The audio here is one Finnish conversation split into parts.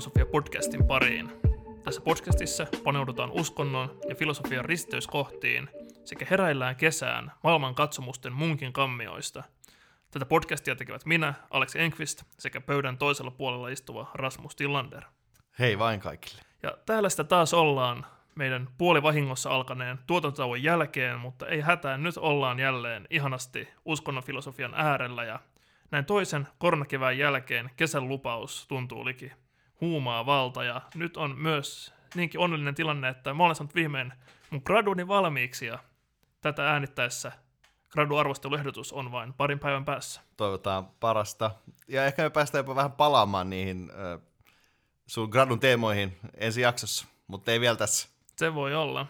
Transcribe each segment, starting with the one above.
Tervetuloa Uskonnon filosofia podcastin pariin. Tässä podcastissa paneudutaan uskonnon ja filosofian risteyskohtiin sekä heräillään kesään maailman katsomusten munkin kammioista. Tätä podcastia tekevät minä, Alex Enqvist, sekä pöydän toisella puolella istuva Rasmus Tillander. Hei vain kaikille. Ja täällä sitä taas ollaan meidän puolivahingossa alkaneen tuotantotauon jälkeen, mutta ei hätään, nyt ollaan jälleen ihanasti uskonnon filosofian äärellä ja näin toisen koronakevään jälkeen kesän lupaus tuntuu liki huumaa valta ja nyt on myös niinkin onnellinen tilanne, että mä olen saanut viimein mun graduni valmiiksi ja tätä äänittäessä graduarvosteluehdotus on vain parin päivän päässä. Toivotaan parasta. Ja ehkä me päästään jopa vähän palaamaan niihin äh, sun gradun teemoihin ensi jaksossa, mutta ei vielä tässä. Se voi olla.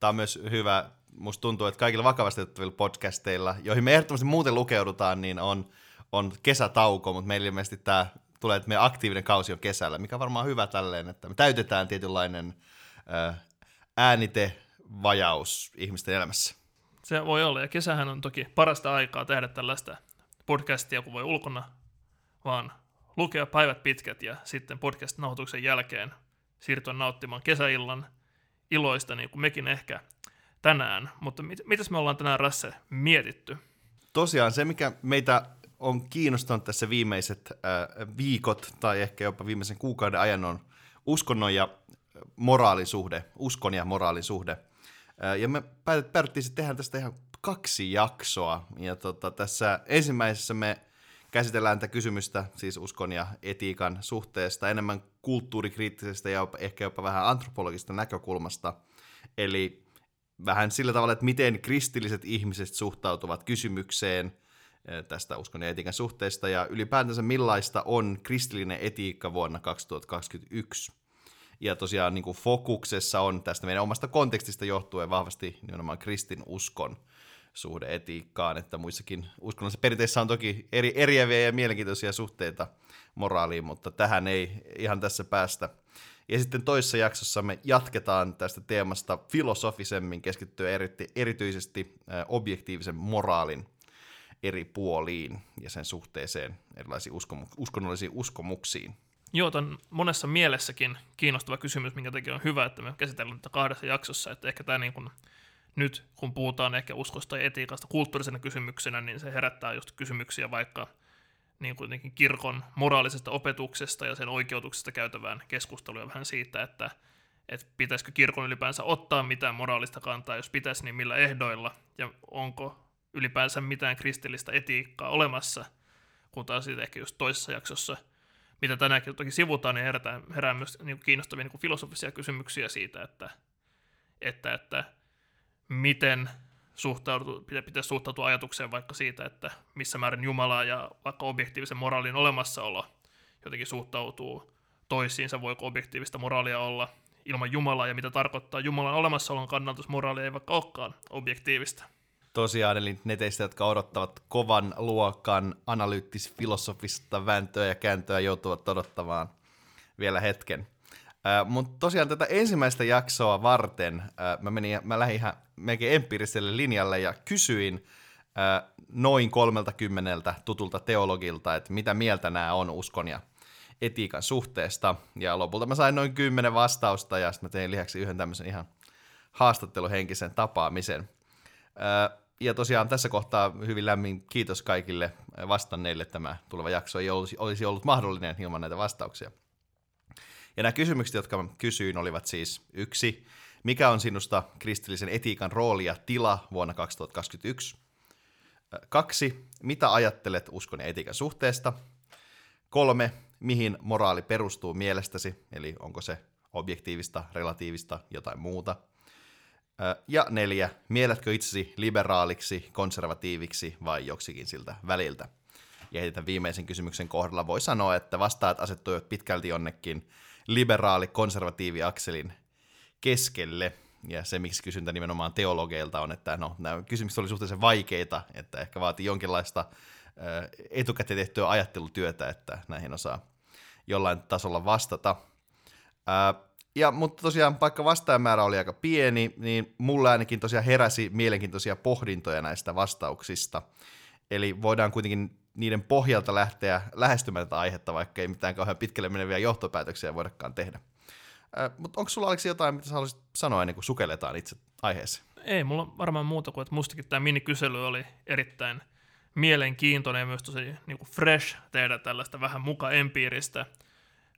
Tämä on myös hyvä, musta tuntuu, että kaikilla vakavasti otettavilla podcasteilla, joihin me ehdottomasti muuten lukeudutaan, niin on, on kesätauko, mutta meillä ilmeisesti tämä tulee, että meidän aktiivinen kausi on kesällä, mikä on varmaan hyvä tälleen, että me täytetään tietynlainen äh, äänitevajaus ihmisten elämässä. Se voi olla, ja kesähän on toki parasta aikaa tehdä tällaista podcastia, kun voi ulkona vaan lukea päivät pitkät ja sitten podcast-nauhoituksen jälkeen siirtyä nauttimaan kesäillan iloista, niin kuin mekin ehkä tänään. Mutta mit, mitäs me ollaan tänään Rasse mietitty? Tosiaan se, mikä meitä on kiinnostanut tässä viimeiset äh, viikot tai ehkä jopa viimeisen kuukauden ajan on uskonnon ja moraalisuhde, uskon ja moraalisuhde. Äh, ja me päätettiin tehdä tästä ihan kaksi jaksoa. Ja tota, tässä ensimmäisessä me käsitellään tätä kysymystä, siis uskon ja etiikan suhteesta, enemmän kulttuurikriittisestä ja ehkä jopa vähän antropologista näkökulmasta. Eli vähän sillä tavalla, että miten kristilliset ihmiset suhtautuvat kysymykseen tästä uskon ja etiikan suhteesta, ja ylipäätänsä millaista on kristillinen etiikka vuonna 2021. Ja tosiaan niin kuin fokuksessa on tästä meidän omasta kontekstista johtuen vahvasti nimenomaan kristin uskon suhde etiikkaan, että muissakin uskonnollisissa perinteissä on toki eri, eriäviä ja mielenkiintoisia suhteita moraaliin, mutta tähän ei ihan tässä päästä. Ja sitten toisessa jaksossa me jatketaan tästä teemasta filosofisemmin keskittyen eri, erityisesti objektiivisen moraalin eri puoliin ja sen suhteeseen erilaisiin uskomu- uskonnollisiin uskomuksiin. Joo, on monessa mielessäkin kiinnostava kysymys, minkä takia on hyvä, että me käsitellään tätä kahdessa jaksossa, että ehkä tämä niin kuin nyt, kun puhutaan ehkä uskosta ja etiikasta kulttuurisena kysymyksenä, niin se herättää just kysymyksiä vaikka niin kuin kirkon moraalisesta opetuksesta ja sen oikeutuksesta käytävään keskustelua vähän siitä, että, että pitäisikö kirkon ylipäänsä ottaa mitään moraalista kantaa, jos pitäisi, niin millä ehdoilla, ja onko ylipäänsä mitään kristillistä etiikkaa olemassa, kun taas sitten ehkä just toisessa jaksossa, mitä tänäänkin toki sivutaan, niin herää, herää myös niin kiinnostavia niin filosofisia kysymyksiä siitä, että, että, että miten suhtaudu, pitäisi suhtautua ajatukseen vaikka siitä, että missä määrin Jumala ja vaikka objektiivisen moraalin olemassaolo jotenkin suhtautuu toisiinsa, voiko objektiivista moraalia olla ilman Jumalaa ja mitä tarkoittaa Jumalan olemassaolon kannalta, jos moraali ei vaikka olekaan objektiivista. Tosiaan, eli ne teistä, jotka odottavat kovan luokan analyyttis-filosofista vääntöä ja kääntöä, joutuvat odottamaan vielä hetken. Äh, Mutta tosiaan tätä ensimmäistä jaksoa varten äh, mä, menin, mä lähdin ihan melkein empiiriselle linjalle ja kysyin äh, noin 30 tutulta teologilta, että mitä mieltä nämä on uskon ja etiikan suhteesta. Ja lopulta mä sain noin 10 vastausta ja sitten mä tein lisäksi yhden tämmöisen ihan haastatteluhenkisen tapaamisen. Äh, ja tosiaan tässä kohtaa hyvin lämmin kiitos kaikille vastanneille. Tämä tuleva jakso ei olisi, ollut mahdollinen ilman näitä vastauksia. Ja nämä kysymykset, jotka kysyin, olivat siis yksi, mikä on sinusta kristillisen etiikan rooli ja tila vuonna 2021? Kaksi, mitä ajattelet uskon ja etiikan suhteesta? Kolme, mihin moraali perustuu mielestäsi, eli onko se objektiivista, relatiivista, jotain muuta? Ja neljä, mielätkö itsesi liberaaliksi, konservatiiviksi vai joksikin siltä väliltä? Ja heti viimeisen kysymyksen kohdalla voi sanoa, että vastaat asettuivat pitkälti jonnekin liberaali-konservatiivi akselin keskelle. Ja se, miksi kysyntä nimenomaan teologeilta on, että no, nämä kysymykset oli suhteellisen vaikeita, että ehkä vaatii jonkinlaista etukäteen tehtyä ajattelutyötä, että näihin osaa jollain tasolla vastata. Ja, mutta tosiaan, vaikka vastaajamäärä oli aika pieni, niin mulla ainakin tosiaan heräsi mielenkiintoisia pohdintoja näistä vastauksista. Eli voidaan kuitenkin niiden pohjalta lähteä lähestymään tätä aihetta, vaikka ei mitään kauhean pitkälle meneviä johtopäätöksiä voidakaan tehdä. Äh, Mutta onko sulla Aleksi jotain, mitä sä haluaisit sanoa ennen kuin sukelletaan itse aiheeseen? Ei mulla varmaan muuta kuin, että mustakin tämä minikysely oli erittäin mielenkiintoinen ja myös tosi niin kuin fresh tehdä tällaista vähän muka empiiristä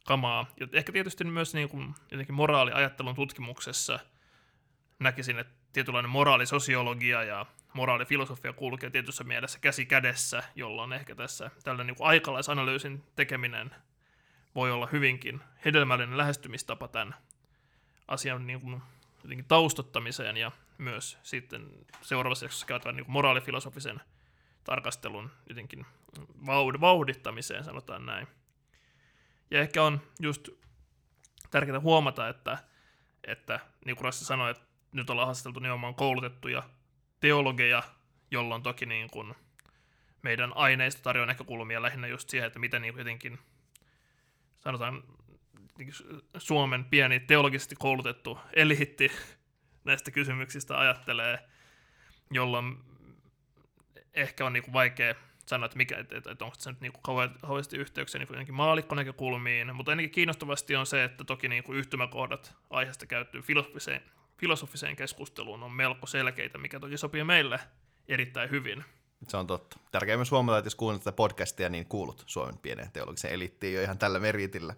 kamaa. Ja ehkä tietysti myös niin kuin, jotenkin moraaliajattelun tutkimuksessa näkisin, että tietynlainen moraalisosiologia ja moraalifilosofia kulkee tietyssä mielessä käsi kädessä, jolloin ehkä tässä tällainen niin kuin aikalaisanalyysin tekeminen voi olla hyvinkin hedelmällinen lähestymistapa tämän asian niin kuin, jotenkin taustottamiseen ja myös sitten seuraavassa jaksossa käytävän niin moraalifilosofisen tarkastelun jotenkin vauhdittamiseen, sanotaan näin. Ja ehkä on just tärkeää huomata, että, että niin kuin Rassi sanoi, että nyt ollaan haastateltu nimenomaan koulutettuja teologeja, jolloin toki niin kuin meidän aineisto tarjoaa näkökulmia lähinnä just siihen, että miten niin jotenkin sanotaan niin Suomen pieni teologisesti koulutettu eliitti näistä kysymyksistä ajattelee, jolloin ehkä on niinku vaikea sanoa, että, mikä, että, että, että onko se nyt niinku kauheasti yhteyksiä niinku maalikkonäkökulmiin, mutta ainakin kiinnostavasti on se, että toki niinku yhtymäkohdat aiheesta käyttyy filosofiseen, filosofiseen keskusteluun on melko selkeitä, mikä toki sopii meille erittäin hyvin. Se on totta. Tärkeää myös huomata, että jos kuuntelet tätä podcastia, niin kuulut Suomen pieneen teologisen eliittiin jo ihan tällä meritillä.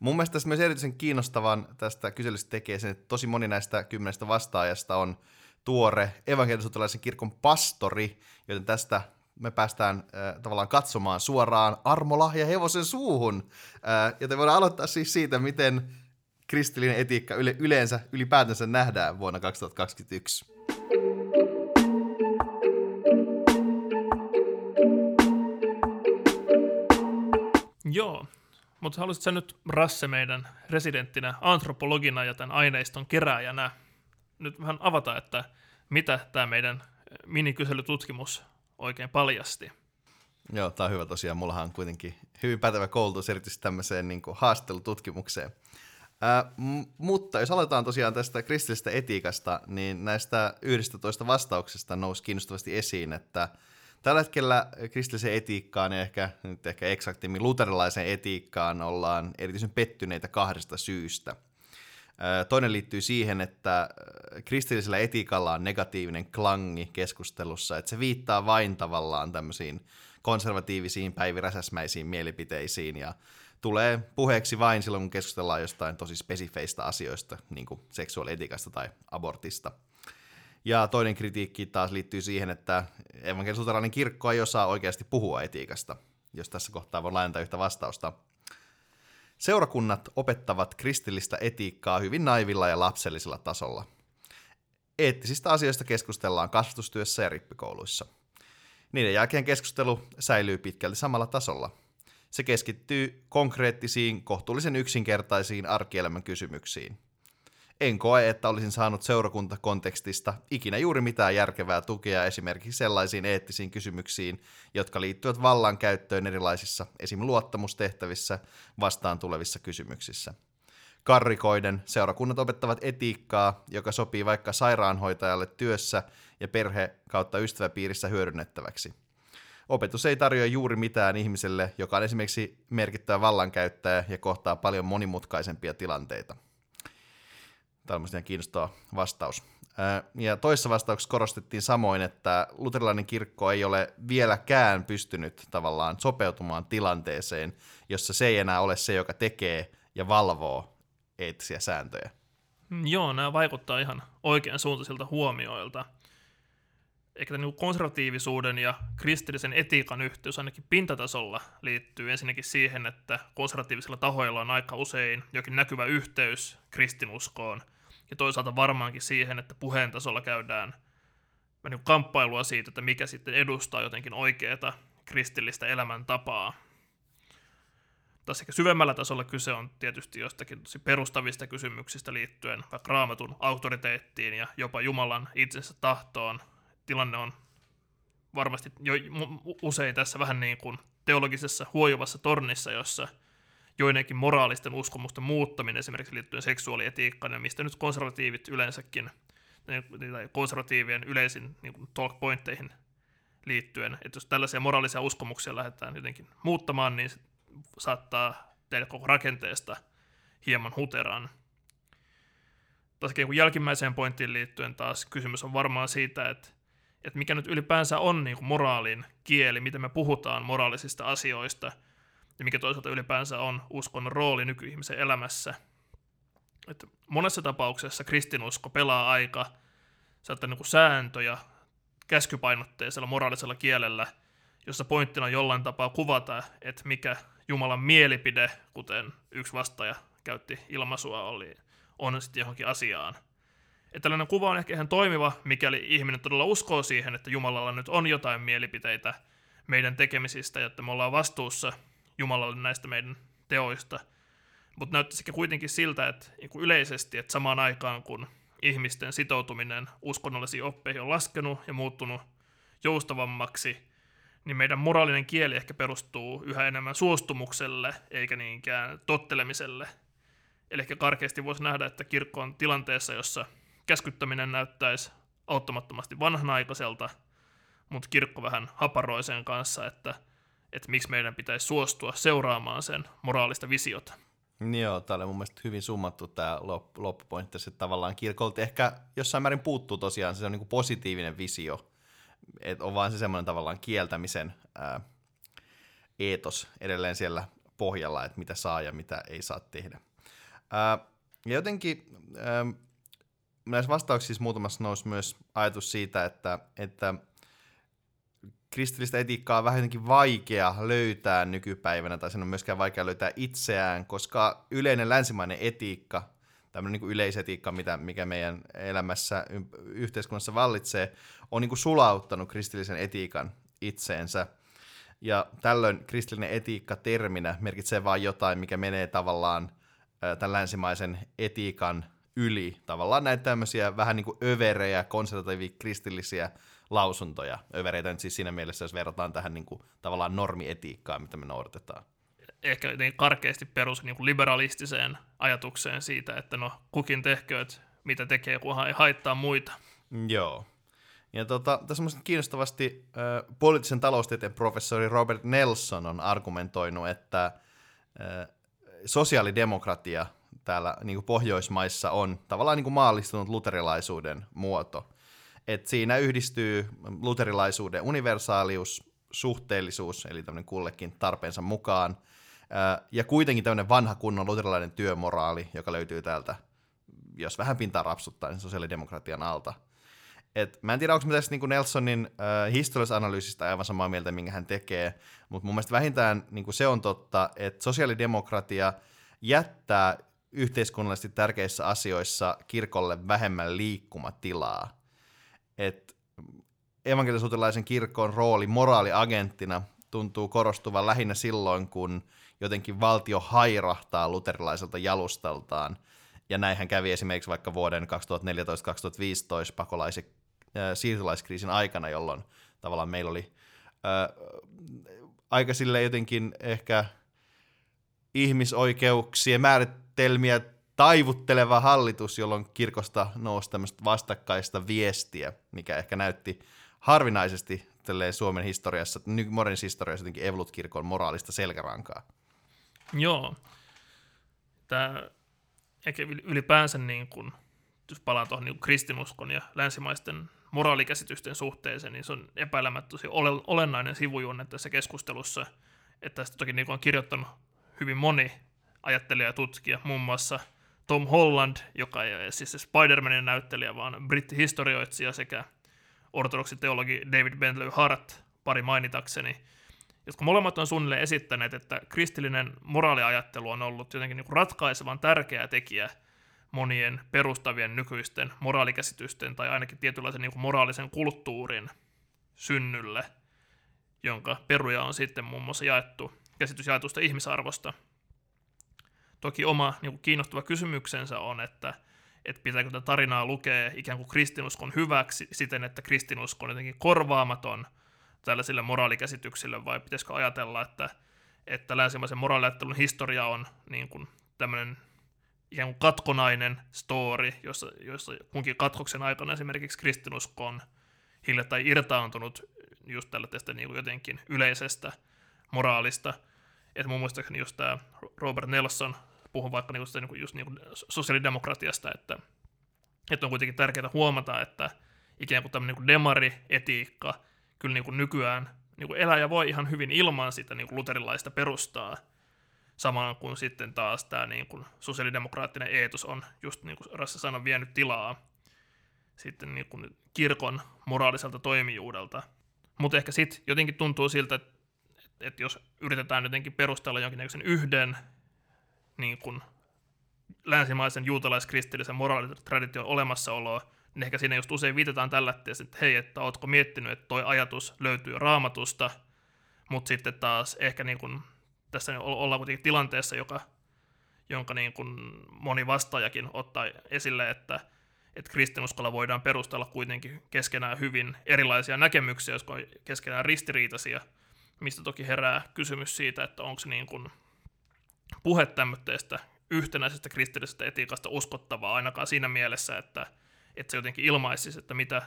Mun mielestä tässä myös erityisen kiinnostavan tästä kyselystä tekee sen, että tosi moni näistä kymmenestä vastaajasta on tuore evankelisuutelaisen kirkon pastori, joten tästä me päästään äh, tavallaan katsomaan suoraan armolahja hevosen suuhun. Äh, joten voidaan aloittaa siis siitä, miten kristillinen etiikka yle- yleensä ylipäätänsä nähdään vuonna 2021. Joo, mutta haluaisit sä nyt Rasse meidän residenttinä, antropologina ja tämän aineiston kerääjänä nyt vähän avata, että mitä tämä meidän minikyselytutkimus oikein paljasti? Joo, tämä on hyvä tosiaan. Mullahan on kuitenkin hyvin pätevä koulutus erityisesti tämmöiseen niin kuin haastelututkimukseen. Ää, m- mutta jos aloitetaan tosiaan tästä kristillisestä etiikasta, niin näistä 11 vastauksesta nousi kiinnostavasti esiin, että tällä hetkellä kristilliseen etiikkaan ja ehkä, nyt ehkä eksaktimmin luterilaiseen etiikkaan ollaan erityisen pettyneitä kahdesta syystä. Toinen liittyy siihen, että kristillisellä etiikalla on negatiivinen klangi keskustelussa, että se viittaa vain tavallaan tämmöisiin konservatiivisiin päiviräsäsmäisiin mielipiteisiin ja tulee puheeksi vain silloin, kun keskustellaan jostain tosi spesifeistä asioista, niin kuin seksuaalietiikasta tai abortista. Ja toinen kritiikki taas liittyy siihen, että evankelisuutalainen kirkko ei osaa oikeasti puhua etiikasta, jos tässä kohtaa voi laajentaa yhtä vastausta. Seurakunnat opettavat kristillistä etiikkaa hyvin naivilla ja lapsellisella tasolla. Eettisistä asioista keskustellaan kasvatustyössä ja rippikouluissa. Niiden jälkeen keskustelu säilyy pitkälti samalla tasolla – se keskittyy konkreettisiin, kohtuullisen yksinkertaisiin arkielämän kysymyksiin. En koe, että olisin saanut seurakuntakontekstista ikinä juuri mitään järkevää tukea esimerkiksi sellaisiin eettisiin kysymyksiin, jotka liittyvät vallankäyttöön erilaisissa esim. luottamustehtävissä vastaan tulevissa kysymyksissä. Karrikoiden seurakunnat opettavat etiikkaa, joka sopii vaikka sairaanhoitajalle työssä ja perhe kautta ystäväpiirissä hyödynnettäväksi – Opetus ei tarjoa juuri mitään ihmiselle, joka on esimerkiksi merkittävä vallankäyttäjä ja kohtaa paljon monimutkaisempia tilanteita. Tämä on kiinnostava vastaus. Ja toisessa vastauksessa korostettiin samoin, että luterilainen kirkko ei ole vieläkään pystynyt tavallaan sopeutumaan tilanteeseen, jossa se ei enää ole se, joka tekee ja valvoo eettisiä sääntöjä. Joo, nämä vaikuttaa ihan oikean suuntaisilta huomioilta – ehkä niin konservatiivisuuden ja kristillisen etiikan yhteys ainakin pintatasolla liittyy ensinnäkin siihen, että konservatiivisilla tahoilla on aika usein jokin näkyvä yhteys kristinuskoon, ja toisaalta varmaankin siihen, että puheen tasolla käydään niin kamppailua siitä, että mikä sitten edustaa jotenkin oikeaa kristillistä elämäntapaa. Tässä ehkä syvemmällä tasolla kyse on tietysti jostakin tosi perustavista kysymyksistä liittyen vaikka raamatun autoriteettiin ja jopa Jumalan itsensä tahtoon tilanne on varmasti jo usein tässä vähän niin kuin teologisessa huojuvassa tornissa, jossa joidenkin moraalisten uskomusten muuttaminen esimerkiksi liittyen seksuaalietiikkaan, ja mistä nyt konservatiivit yleensäkin, tai konservatiivien yleisin niin talk pointteihin liittyen. Että jos tällaisia moraalisia uskomuksia lähdetään jotenkin muuttamaan, niin se saattaa tehdä koko rakenteesta hieman huteraan. Taas jälkimmäiseen pointtiin liittyen taas kysymys on varmaan siitä, että, että mikä nyt ylipäänsä on niin moraalin kieli, miten me puhutaan moraalisista asioista, ja mikä toisaalta ylipäänsä on uskonnon rooli nykyihmisen elämässä. Että monessa tapauksessa kristinusko pelaa aika niin kuin sääntöjä käskypainotteisella moraalisella kielellä, jossa pointtina on jollain tapaa kuvata, että mikä Jumalan mielipide, kuten yksi vastaaja käytti ilmaisua, oli, on sitten johonkin asiaan. Että tällainen kuva on ehkä ihan toimiva, mikäli ihminen todella uskoo siihen, että Jumalalla nyt on jotain mielipiteitä meidän tekemisistä, että me ollaan vastuussa Jumalalle näistä meidän teoista. Mutta näyttäisikin kuitenkin siltä, että niin yleisesti, että samaan aikaan kun ihmisten sitoutuminen uskonnollisiin oppeihin on laskenut ja muuttunut joustavammaksi, niin meidän moraalinen kieli ehkä perustuu yhä enemmän suostumukselle eikä niinkään tottelemiselle. Eli ehkä karkeasti voisi nähdä, että kirkko on tilanteessa, jossa käskyttäminen näyttäisi auttamattomasti vanhanaikaiselta, mutta kirkko vähän haparoi sen kanssa, että, että miksi meidän pitäisi suostua seuraamaan sen moraalista visiota. Joo, tämä oli mun mielestä hyvin summattu tämä loppupointti, että tavallaan kirkolta ehkä jossain määrin puuttuu tosiaan se on niin kuin positiivinen visio, että on vaan se semmoinen tavallaan kieltämisen ää, eetos edelleen siellä pohjalla, että mitä saa ja mitä ei saa tehdä. Ää, ja jotenkin ää, näissä vastauksissa muutamassa nousi myös ajatus siitä, että, että kristillistä etiikkaa on vähän jotenkin vaikea löytää nykypäivänä, tai sen on myöskään vaikea löytää itseään, koska yleinen länsimainen etiikka, tämmöinen niin yleisetiikka, mitä, mikä meidän elämässä, yhteiskunnassa vallitsee, on niin kuin sulauttanut kristillisen etiikan itseensä. Ja tällöin kristillinen etiikka terminä merkitsee vain jotain, mikä menee tavallaan tämän länsimaisen etiikan yli. Tavallaan näitä tämmöisiä vähän niin kuin överejä, konservatiivia kristillisiä lausuntoja. Övereitä nyt siis siinä mielessä, jos verrataan tähän niin kuin, tavallaan normietiikkaan, mitä me noudatetaan. Ehkä niin karkeasti perus niin kuin liberalistiseen ajatukseen siitä, että no kukin tehkööt, mitä tekee, kunhan ei haittaa muita. Joo. Ja tota, tässä on kiinnostavasti äh, poliittisen taloustieteen professori Robert Nelson on argumentoinut, että äh, sosiaalidemokratia täällä niin kuin Pohjoismaissa on tavallaan niin kuin maallistunut luterilaisuuden muoto. Et siinä yhdistyy luterilaisuuden universaalius, suhteellisuus, eli tämmöinen kullekin tarpeensa mukaan, ja kuitenkin tämmöinen vanha kunnon luterilainen työmoraali, joka löytyy täältä, jos vähän pintaa rapsuttaa, niin sosiaalidemokratian alta. Et mä en tiedä, onko mä niin Nelsonin äh, historiallisesta analyysistä aivan samaa mieltä, minkä hän tekee, mutta mun mielestä vähintään niin se on totta, että sosiaalidemokratia jättää yhteiskunnallisesti tärkeissä asioissa kirkolle vähemmän liikkumatilaa. Et evankelisuutelaisen kirkon rooli moraaliagenttina tuntuu korostuvan lähinnä silloin, kun jotenkin valtio hairahtaa luterilaiselta jalustaltaan. Ja näinhän kävi esimerkiksi vaikka vuoden 2014-2015 pakolais- äh, siirtolaiskriisin aikana, jolloin tavallaan meillä oli aika sille jotenkin ehkä ihmisoikeuksien määritelmiä taivutteleva hallitus, jolloin kirkosta nousi tämmöistä vastakkaista viestiä, mikä ehkä näytti harvinaisesti Suomen historiassa, modernissa historiassa jotenkin Evolut-kirkon moraalista selkärankaa. Joo. Tämä ehkä ylipäänsä, niin kun, jos palaan tuohon niin kristinuskon ja länsimaisten moraalikäsitysten suhteeseen, niin se on epäilemättä tosi olennainen sivujuonne tässä keskustelussa. Että tästä toki niin on kirjoittanut hyvin moni ajattelija ja tutkija, muun muassa Tom Holland, joka ei ole siis Spider-Manin näyttelijä, vaan brittihistorioitsija sekä ortodoksiteologi David Bentley Hart, pari mainitakseni, jotka molemmat on suunnilleen esittäneet, että kristillinen moraaliajattelu on ollut jotenkin niin ratkaisevan tärkeä tekijä monien perustavien nykyisten moraalikäsitysten tai ainakin tietynlaisen niin moraalisen kulttuurin synnylle, jonka peruja on sitten muun muassa jaettu käsitys jaetusta ihmisarvosta. Toki oma niin kuin kiinnostava kysymyksensä on, että, että pitääkö tätä tarinaa lukea ikään kuin kristinuskon hyväksi siten, että kristinusko on jotenkin korvaamaton tällaisille moraalikäsityksille, vai pitäisikö ajatella, että, että länsimaisen moraaliajattelun historia on niin kuin tämmöinen ikään kuin katkonainen story, jossa, jossa kunkin katkoksen aikana esimerkiksi kristinusko on hiljattain irtaantunut just tällaista niin kuin jotenkin yleisestä moraalista. Että mun muistaakseni just tämä Robert Nelson puhuu vaikka niin kuin, niin kuin, just niin kuin sosiaalidemokratiasta, että, että on kuitenkin tärkeää huomata, että ikään kuin tämmöinen niin demari-etiikka kyllä niin kuin nykyään niin kuin elää ja voi ihan hyvin ilman sitä niin kuin luterilaista perustaa, samaan kuin sitten taas tämä niin kuin sosiaalidemokraattinen eetos on, just niin kuin Rassa sanoi, vienyt tilaa sitten niin kuin kirkon moraaliselta toimijuudelta. Mutta ehkä sitten jotenkin tuntuu siltä, että, että jos yritetään jotenkin perustella jonkinnäköisen yhden niin kuin länsimaisen juutalaiskristillisen moraalitradition olemassaoloa, niin ehkä siinä just usein viitataan tällä, että hei, että ootko miettinyt, että toi ajatus löytyy raamatusta, mutta sitten taas ehkä niin kuin, tässä ollaan kuitenkin tilanteessa, joka, jonka niin kuin moni vastaajakin ottaa esille, että, että kristinuskolla voidaan perustella kuitenkin keskenään hyvin erilaisia näkemyksiä, jotka on keskenään ristiriitaisia, mistä toki herää kysymys siitä, että onko niin kuin puhe tämmöistä yhtenäisestä kristillisestä etiikasta uskottavaa ainakaan siinä mielessä, että, että se jotenkin ilmaisisi, että mitä,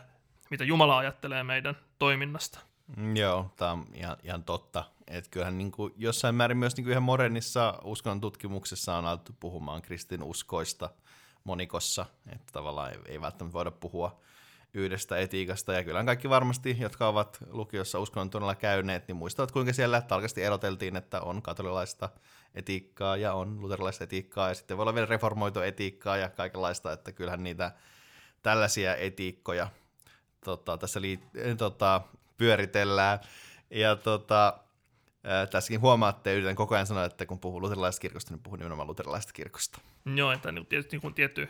mitä Jumala ajattelee meidän toiminnasta. Mm, joo, tämä on ihan, ihan totta. Et kyllähän niin kuin jossain määrin myös niin kuin ihan modernissa uskonnon tutkimuksessa on alettu puhumaan kristinuskoista monikossa, että tavallaan ei, ei välttämättä voida puhua yhdestä etiikasta, ja kyllä kaikki varmasti, jotka ovat lukiossa uskonnon käyneet, niin muistavat, kuinka siellä tarkasti eroteltiin, että on katolilaista etiikkaa ja on luterilaista etiikkaa, ja sitten voi olla vielä reformoitu etiikkaa ja kaikenlaista, että kyllähän niitä tällaisia etiikkoja tota, tässä liit- tota, pyöritellään. Ja tota, ää, tässäkin huomaatte, yritän koko ajan sanoa, että kun puhuu luterilaisesta kirkosta, niin puhun nimenomaan luterilaisesta kirkosta. Joo, että niin tietysti niin tietty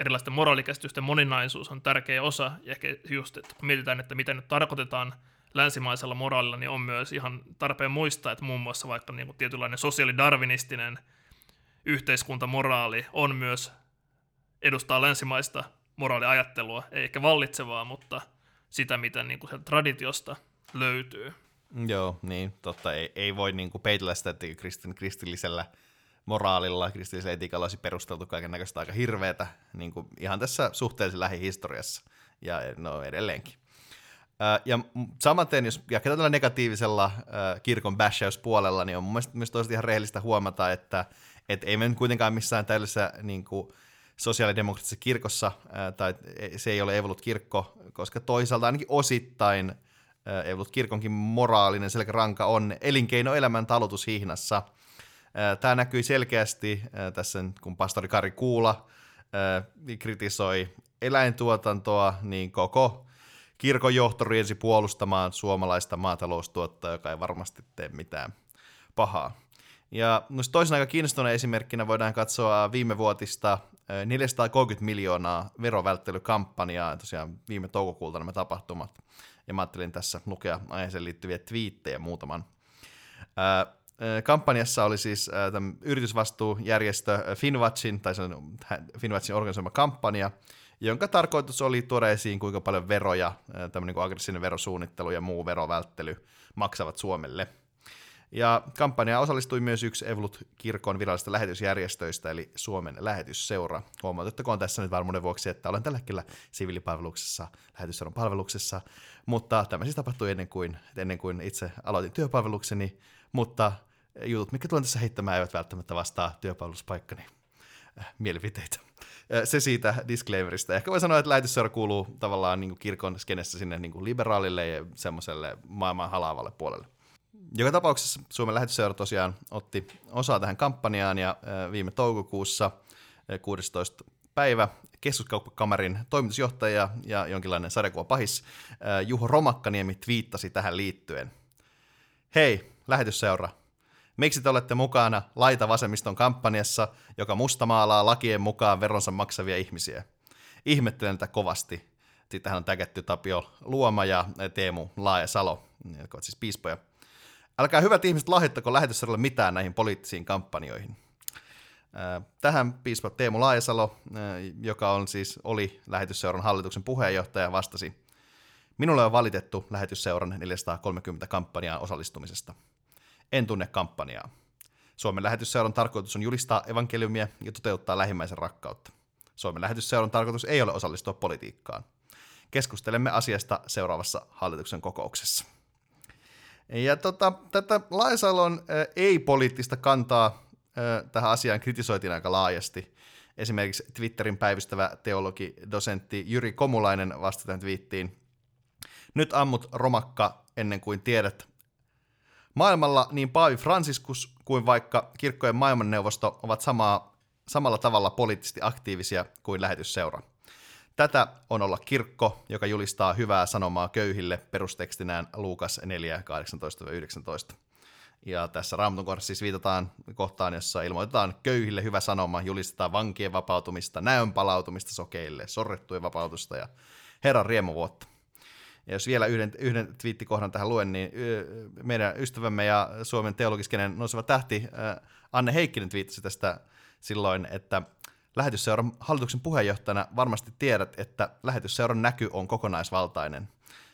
erilaisten moraalikäsitysten moninaisuus on tärkeä osa, ja ehkä just, että kun mietitään, että mitä nyt tarkoitetaan länsimaisella moraalilla, niin on myös ihan tarpeen muistaa, että muun muassa vaikka niin kuin tietynlainen sosiaalidarvinistinen yhteiskuntamoraali on myös edustaa länsimaista moraaliajattelua, ei ehkä vallitsevaa, mutta sitä, mitä niin kuin traditiosta löytyy. Joo, niin, totta. Ei, ei voi niin kuin peitellä sitä, että kristin, kristillisellä moraalilla, kristillisellä etiikalla olisi perusteltu kaiken näköistä aika hirveätä, niin kuin ihan tässä suhteellisen lähihistoriassa, ja no edelleenkin. Ja samaten, jos jatketaan tällä negatiivisella kirkon bashauspuolella, niin on mun mielestä myös ihan rehellistä huomata, että et ei me nyt kuitenkaan missään tällaisessa niin kuin, sosiaalidemokraattisessa kirkossa, tai se ei ole evolut kirkko, koska toisaalta ainakin osittain evolut kirkonkin moraalinen selkäranka on elinkeinoelämän talutushihnassa. Tämä näkyi selkeästi tässä, kun pastori Kari Kuula kritisoi eläintuotantoa, niin koko kirkon johto riensi puolustamaan suomalaista maataloustuottaa, joka ei varmasti tee mitään pahaa. Ja toisena aika kiinnostuneen esimerkkinä voidaan katsoa viime vuotista 430 miljoonaa verovälttelykampanjaa, tosiaan viime toukokuulta nämä tapahtumat. Ja mä ajattelin tässä lukea aiheeseen liittyviä twiittejä muutaman. Kampanjassa oli siis yritysvastuujärjestö Finwatchin, tai se on Finwatchin organisoima kampanja, jonka tarkoitus oli tuoda esiin, kuinka paljon veroja, tämmöinen kuin aggressiivinen verosuunnittelu ja muu verovälttely maksavat Suomelle. Ja kampanjaan osallistui myös yksi Evolut-kirkon virallisista lähetysjärjestöistä, eli Suomen lähetysseura. Huomautettakoon tässä nyt varmuuden vuoksi, että olen tällä hetkellä siviilipalveluksessa, lähetysseuran palveluksessa, mutta tämä siis tapahtui ennen kuin, ennen kuin itse aloitin työpalvelukseni, mutta jutut, mitkä tulen tässä heittämään, eivät välttämättä vastaa työpalveluspaikkani äh, mielipiteitä. Äh, se siitä disclaimerista. Ehkä voi sanoa, että lähetysseura kuuluu tavallaan niin kuin kirkon skenessä sinne niin kuin liberaalille ja semmoiselle maailman halaavalle puolelle. Joka tapauksessa Suomen lähetysseura tosiaan otti osaa tähän kampanjaan ja viime toukokuussa 16 päivä keskuskauppakamarin toimitusjohtaja ja jonkinlainen sarjakuva pahis Juho Romakkaniemi twiittasi tähän liittyen. Hei, lähetysseura, miksi te olette mukana laita vasemmiston kampanjassa, joka mustamaalaa lakien mukaan veronsa maksavia ihmisiä? Ihmettelen tätä kovasti. Sittenhän on täkätty Tapio Luoma ja Teemu Laajasalo, jotka ovat siis piispoja. Älkää hyvät ihmiset lahjoittako lähetyssarjalle mitään näihin poliittisiin kampanjoihin. Tähän piispa Teemu Laajasalo, joka on siis, oli lähetysseuran hallituksen puheenjohtaja, vastasi, Minulle on valitettu lähetysseuran 430 kampanjaan osallistumisesta. En tunne kampanjaa. Suomen lähetysseuran tarkoitus on julistaa evankeliumia ja toteuttaa lähimmäisen rakkautta. Suomen lähetysseuran tarkoitus ei ole osallistua politiikkaan. Keskustelemme asiasta seuraavassa hallituksen kokouksessa. Ja tota, tätä Laisalon ei-poliittista kantaa tähän asiaan kritisoitiin aika laajasti. Esimerkiksi Twitterin päivystävä teologi, dosentti Jyri Komulainen vastasi tähän twiittiin. Nyt ammut romakka ennen kuin tiedät. Maailmalla niin Paavi Franciscus kuin vaikka kirkkojen maailmanneuvosto ovat samaa, samalla tavalla poliittisesti aktiivisia kuin lähetysseura. Tätä on olla kirkko, joka julistaa hyvää sanomaa köyhille perustekstinään Luukas 4, 18-19. Ja tässä Raamatun kohdassa siis viitataan kohtaan, jossa ilmoitetaan köyhille hyvä sanoma, julistetaan vankien vapautumista, näön palautumista sokeille, sorrettujen vapautusta ja Herran riemuvuotta. Ja jos vielä yhden, yhden twiittikohdan tähän luen, niin meidän ystävämme ja Suomen teologiskenen nouseva tähti Anne Heikkinen twiittasi tästä silloin, että lähetysseuran hallituksen puheenjohtajana varmasti tiedät, että lähetysseuran näky on kokonaisvaltainen.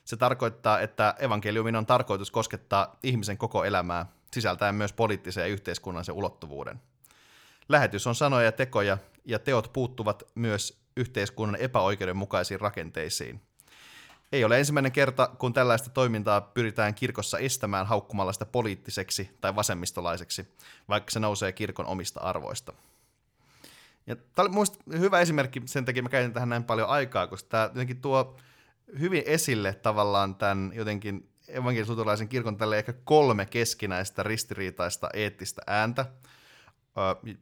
Se tarkoittaa, että evankeliumin on tarkoitus koskettaa ihmisen koko elämää, sisältäen myös poliittisen ja yhteiskunnallisen ulottuvuuden. Lähetys on sanoja ja tekoja, ja teot puuttuvat myös yhteiskunnan epäoikeudenmukaisiin rakenteisiin. Ei ole ensimmäinen kerta, kun tällaista toimintaa pyritään kirkossa estämään haukkumalla sitä poliittiseksi tai vasemmistolaiseksi, vaikka se nousee kirkon omista arvoista. Ja tämä oli hyvä esimerkki, sen takia mä käytin tähän näin paljon aikaa, koska tämä jotenkin tuo hyvin esille tavallaan tämän jotenkin evankelisluterilaisen kirkon tälle ehkä kolme keskinäistä ristiriitaista eettistä ääntä.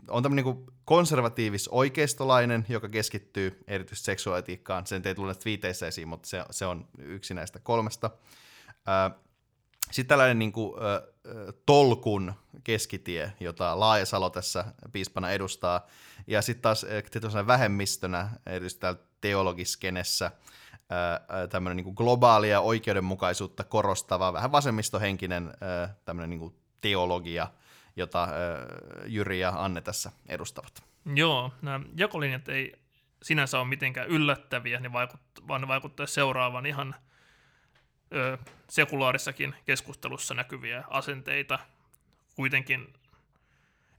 On tämmöinen niin konservatiivis-oikeistolainen, joka keskittyy erityisesti seksuaalitiikkaan. Sen ei tule twiiteissä esiin, mutta se, se on yksi näistä kolmesta. Sitten tällainen niin kuin, tolkun keskitie, jota Laajasalo tässä piispana edustaa. Ja sitten taas vähemmistönä, erityisesti täällä teologiskenessä, tämmöinen niin globaalia oikeudenmukaisuutta korostava, vähän vasemmistohenkinen tämmöinen niin teologia, jota Jyri ja Anne tässä edustavat. Joo, nämä jakolinjat ei sinänsä ole mitenkään yllättäviä, ne vaikut, vaan ne vaikuttavat seuraavan ihan ö, sekulaarissakin keskustelussa näkyviä asenteita. Kuitenkin,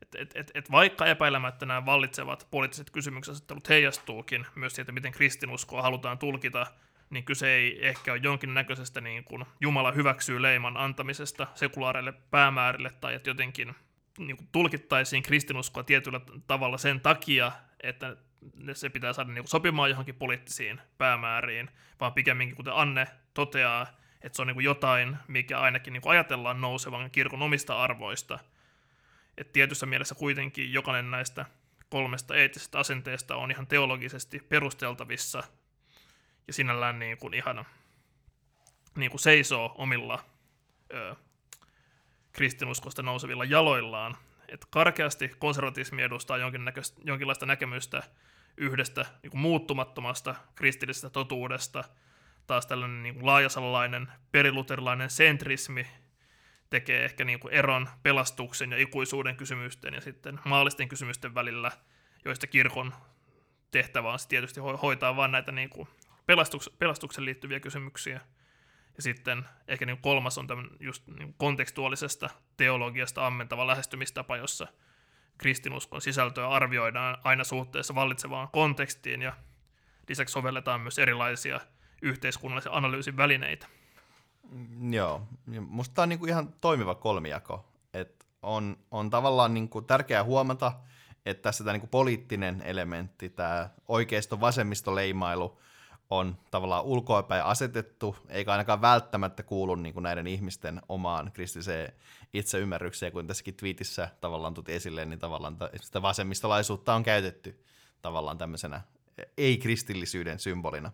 että et, et, et vaikka epäilemättä nämä vallitsevat poliittiset kysymykset heijastuukin myös siitä, miten kristinuskoa halutaan tulkita, niin kyse ei ehkä ole jonkinnäköisestä niin kuin Jumala hyväksyy leiman antamisesta sekulaareille päämäärille, tai että jotenkin niin kuin tulkittaisiin kristinuskoa tietyllä tavalla sen takia, että se pitää saada niin kuin sopimaan johonkin poliittisiin päämääriin, vaan pikemminkin, kuten Anne toteaa, että se on niin kuin jotain, mikä ainakin niin kuin ajatellaan nousevan kirkon omista arvoista. että tietyssä mielessä kuitenkin jokainen näistä kolmesta eettisestä asenteesta on ihan teologisesti perusteltavissa ja sinällään niin kuin ihan niin kuin seisoo omilla ö, kristinuskosta nousevilla jaloillaan. Et karkeasti konservatismi edustaa jonkinlaista näkemystä yhdestä niin kuin muuttumattomasta kristillisestä totuudesta. Taas tällainen niin kuin laajasalainen periluterilainen sentrismi tekee ehkä niin kuin eron pelastuksen ja ikuisuuden kysymysten ja sitten maallisten kysymysten välillä, joista kirkon tehtävä on tietysti hoitaa vain näitä niin kuin pelastuks, pelastukseen liittyviä kysymyksiä. Ja sitten ehkä niin kolmas on tämän just niin kontekstuaalisesta teologiasta ammentava lähestymistapa, jossa kristinuskon sisältöä arvioidaan aina suhteessa vallitsevaan kontekstiin ja lisäksi sovelletaan myös erilaisia yhteiskunnallisia analyysin välineitä. Mm, joo, musta tämä on niinku ihan toimiva kolmijako. Et on, on tavallaan niinku tärkeää huomata, että tässä tämä niinku poliittinen elementti, tämä oikeisto-vasemmisto-leimailu on tavallaan ulkoapäin asetettu, eikä ainakaan välttämättä kuulu niin kuin näiden ihmisten omaan kristilliseen itseymmärrykseen, kun tässäkin twiitissä tavallaan tuli esille, niin tavallaan sitä vasemmistolaisuutta on käytetty tavallaan tämmöisenä ei-kristillisyyden symbolina.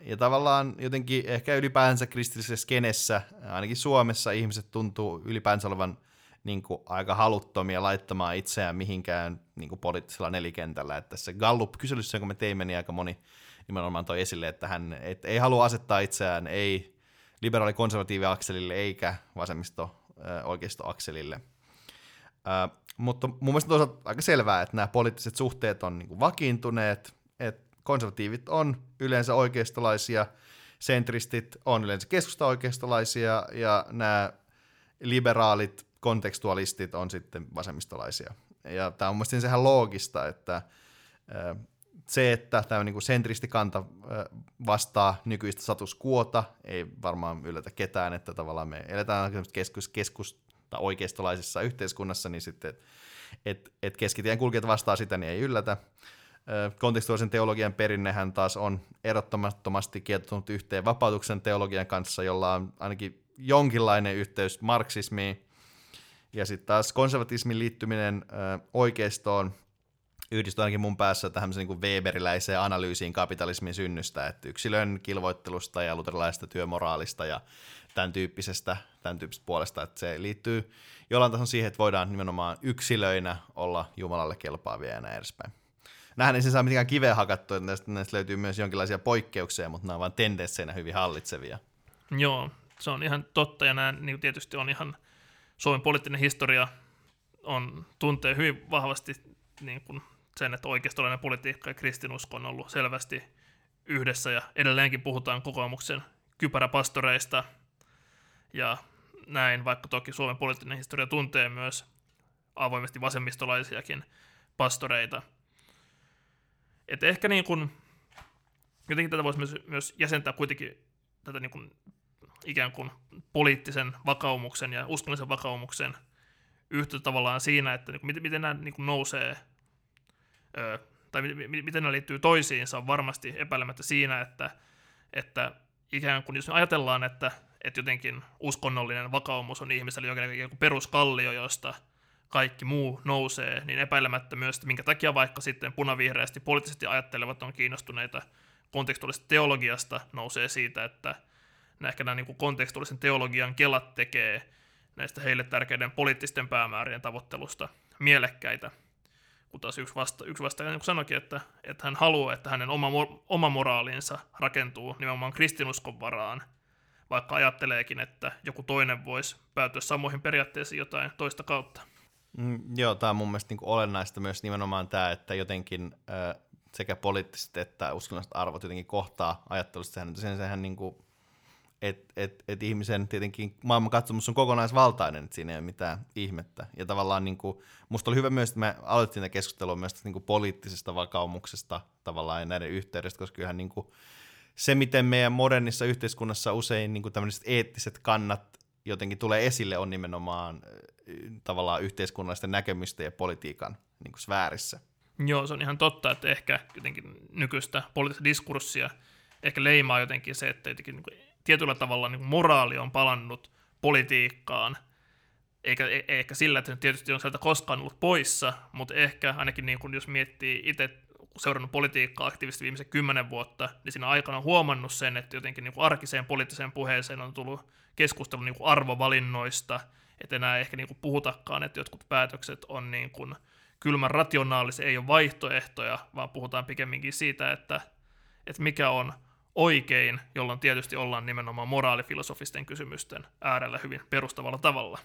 Ja tavallaan jotenkin ehkä ylipäänsä kristillisessä skenessä, ainakin Suomessa ihmiset tuntuu ylipäänsä olevan niin kuin aika haluttomia laittamaan itseään mihinkään niin kuin poliittisella nelikentällä. Että tässä Gallup-kyselyssä, jonka me teimme, niin aika moni nimenomaan toi esille, että hän et, ei halua asettaa itseään ei liberaali-konservatiivi-akselille eikä vasemmisto-oikeisto-akselille. Mutta mun mielestä on aika selvää, että nämä poliittiset suhteet on niin vakiintuneet, että konservatiivit on yleensä oikeistolaisia, sentristit on yleensä keskusta-oikeistolaisia ja nämä liberaalit kontekstualistit on sitten vasemmistolaisia. Ja tämä on mun mielestä sehän loogista, että se, että tämä niin kanta vastaa nykyistä status quota, ei varmaan yllätä ketään, että tavallaan me eletään keskus, keskus tai oikeistolaisessa yhteiskunnassa, niin sitten, että et keskitien kulkijat vastaa sitä, niin ei yllätä. Kontekstuaalisen teologian perinnehän taas on erottamattomasti kietoutunut yhteen vapautuksen teologian kanssa, jolla on ainakin jonkinlainen yhteys marksismiin. Ja sitten taas konservatismin liittyminen oikeistoon yhdistyy ainakin mun päässä tähän niin Weberiläiseen analyysiin kapitalismin synnystä, että yksilön kilvoittelusta ja luterilaisesta työmoraalista ja tämän tyyppisestä, tämän tyyppisestä puolesta, että se liittyy jollain tasolla siihen, että voidaan nimenomaan yksilöinä olla Jumalalle kelpaavia ja näin edespäin. Nähän ei se saa mitenkään kiveä hakattua, että näistä, näistä löytyy myös jonkinlaisia poikkeuksia, mutta nämä ovat vain tendensseinä hyvin hallitsevia. Joo, se on ihan totta, ja nämä niin tietysti on ihan, Suomen poliittinen historia on, tuntee hyvin vahvasti niin kuin sen, että oikeistolainen politiikka ja kristinusko on ollut selvästi yhdessä, ja edelleenkin puhutaan kokoomuksen kypäräpastoreista, ja näin, vaikka toki Suomen poliittinen historia tuntee myös avoimesti vasemmistolaisiakin pastoreita. Että ehkä niin kuin, jotenkin tätä voisi myös, myös jäsentää kuitenkin tätä niin kuin, ikään kuin poliittisen vakaumuksen ja uskonnollisen vakaumuksen yhtä tavallaan siinä, että niin kuin, miten, miten nämä niin kuin nousee, tai miten, nämä liittyy toisiinsa, on varmasti epäilemättä siinä, että, että ikään kuin jos ajatellaan, että, että jotenkin uskonnollinen vakaumus on ihmisellä jokin peruskallio, josta kaikki muu nousee, niin epäilemättä myös, että minkä takia vaikka sitten punavihreästi poliittisesti ajattelevat on kiinnostuneita kontekstuaalisesta teologiasta, nousee siitä, että ehkä nämä niin kontekstuaalisen teologian kelat tekee näistä heille tärkeiden poliittisten päämäärien tavoittelusta mielekkäitä. Kun taas yksi, vasta, yksi vastaaja niin sanoikin, että, että hän haluaa, että hänen oma, oma moraalinsa rakentuu nimenomaan kristinuskon varaan, vaikka ajatteleekin, että joku toinen voisi päätyä samoihin periaatteisiin jotain toista kautta. Mm, joo, tämä on mun mielestä niin olennaista myös nimenomaan tämä, että jotenkin äh, sekä poliittiset että uskonnolliset arvot jotenkin kohtaa ajattelusta. Sehän, sen, sehän niin kuin, että et, et ihmisen tietenkin maailmankatsomus on kokonaisvaltainen, että siinä ei ole mitään ihmettä. Ja tavallaan niin kuin, musta oli hyvä myös, että me aloitettiin tätä keskustelua myös tästä niin kuin poliittisesta vakaumuksesta tavallaan näiden yhteydestä, koska kyllähän niin kuin, se, miten meidän modernissa yhteiskunnassa usein niin kuin tämmöiset eettiset kannat jotenkin tulee esille, on nimenomaan tavallaan yhteiskunnallisten näkemysten ja politiikan niin kuin sfäärissä. Joo, se on ihan totta, että ehkä jotenkin nykyistä poliittista diskurssia ehkä leimaa jotenkin se, että jotenkin niin tietyllä tavalla niin moraali on palannut politiikkaan, eikä, e, eikä sillä, että tietysti on sieltä koskaan ollut poissa, mutta ehkä ainakin niin kuin jos miettii itse seurannut politiikkaa aktiivisesti viimeiset kymmenen vuotta, niin siinä aikana on huomannut sen, että jotenkin niin kuin arkiseen poliittiseen puheeseen on tullut keskustelu niin kuin arvovalinnoista, että enää ehkä niin kuin puhutakaan, että jotkut päätökset on niin kuin kylmän rationaalisia, ei ole vaihtoehtoja, vaan puhutaan pikemminkin siitä, että, että mikä on oikein, jolloin tietysti ollaan nimenomaan moraalifilosofisten kysymysten äärellä hyvin perustavalla tavalla.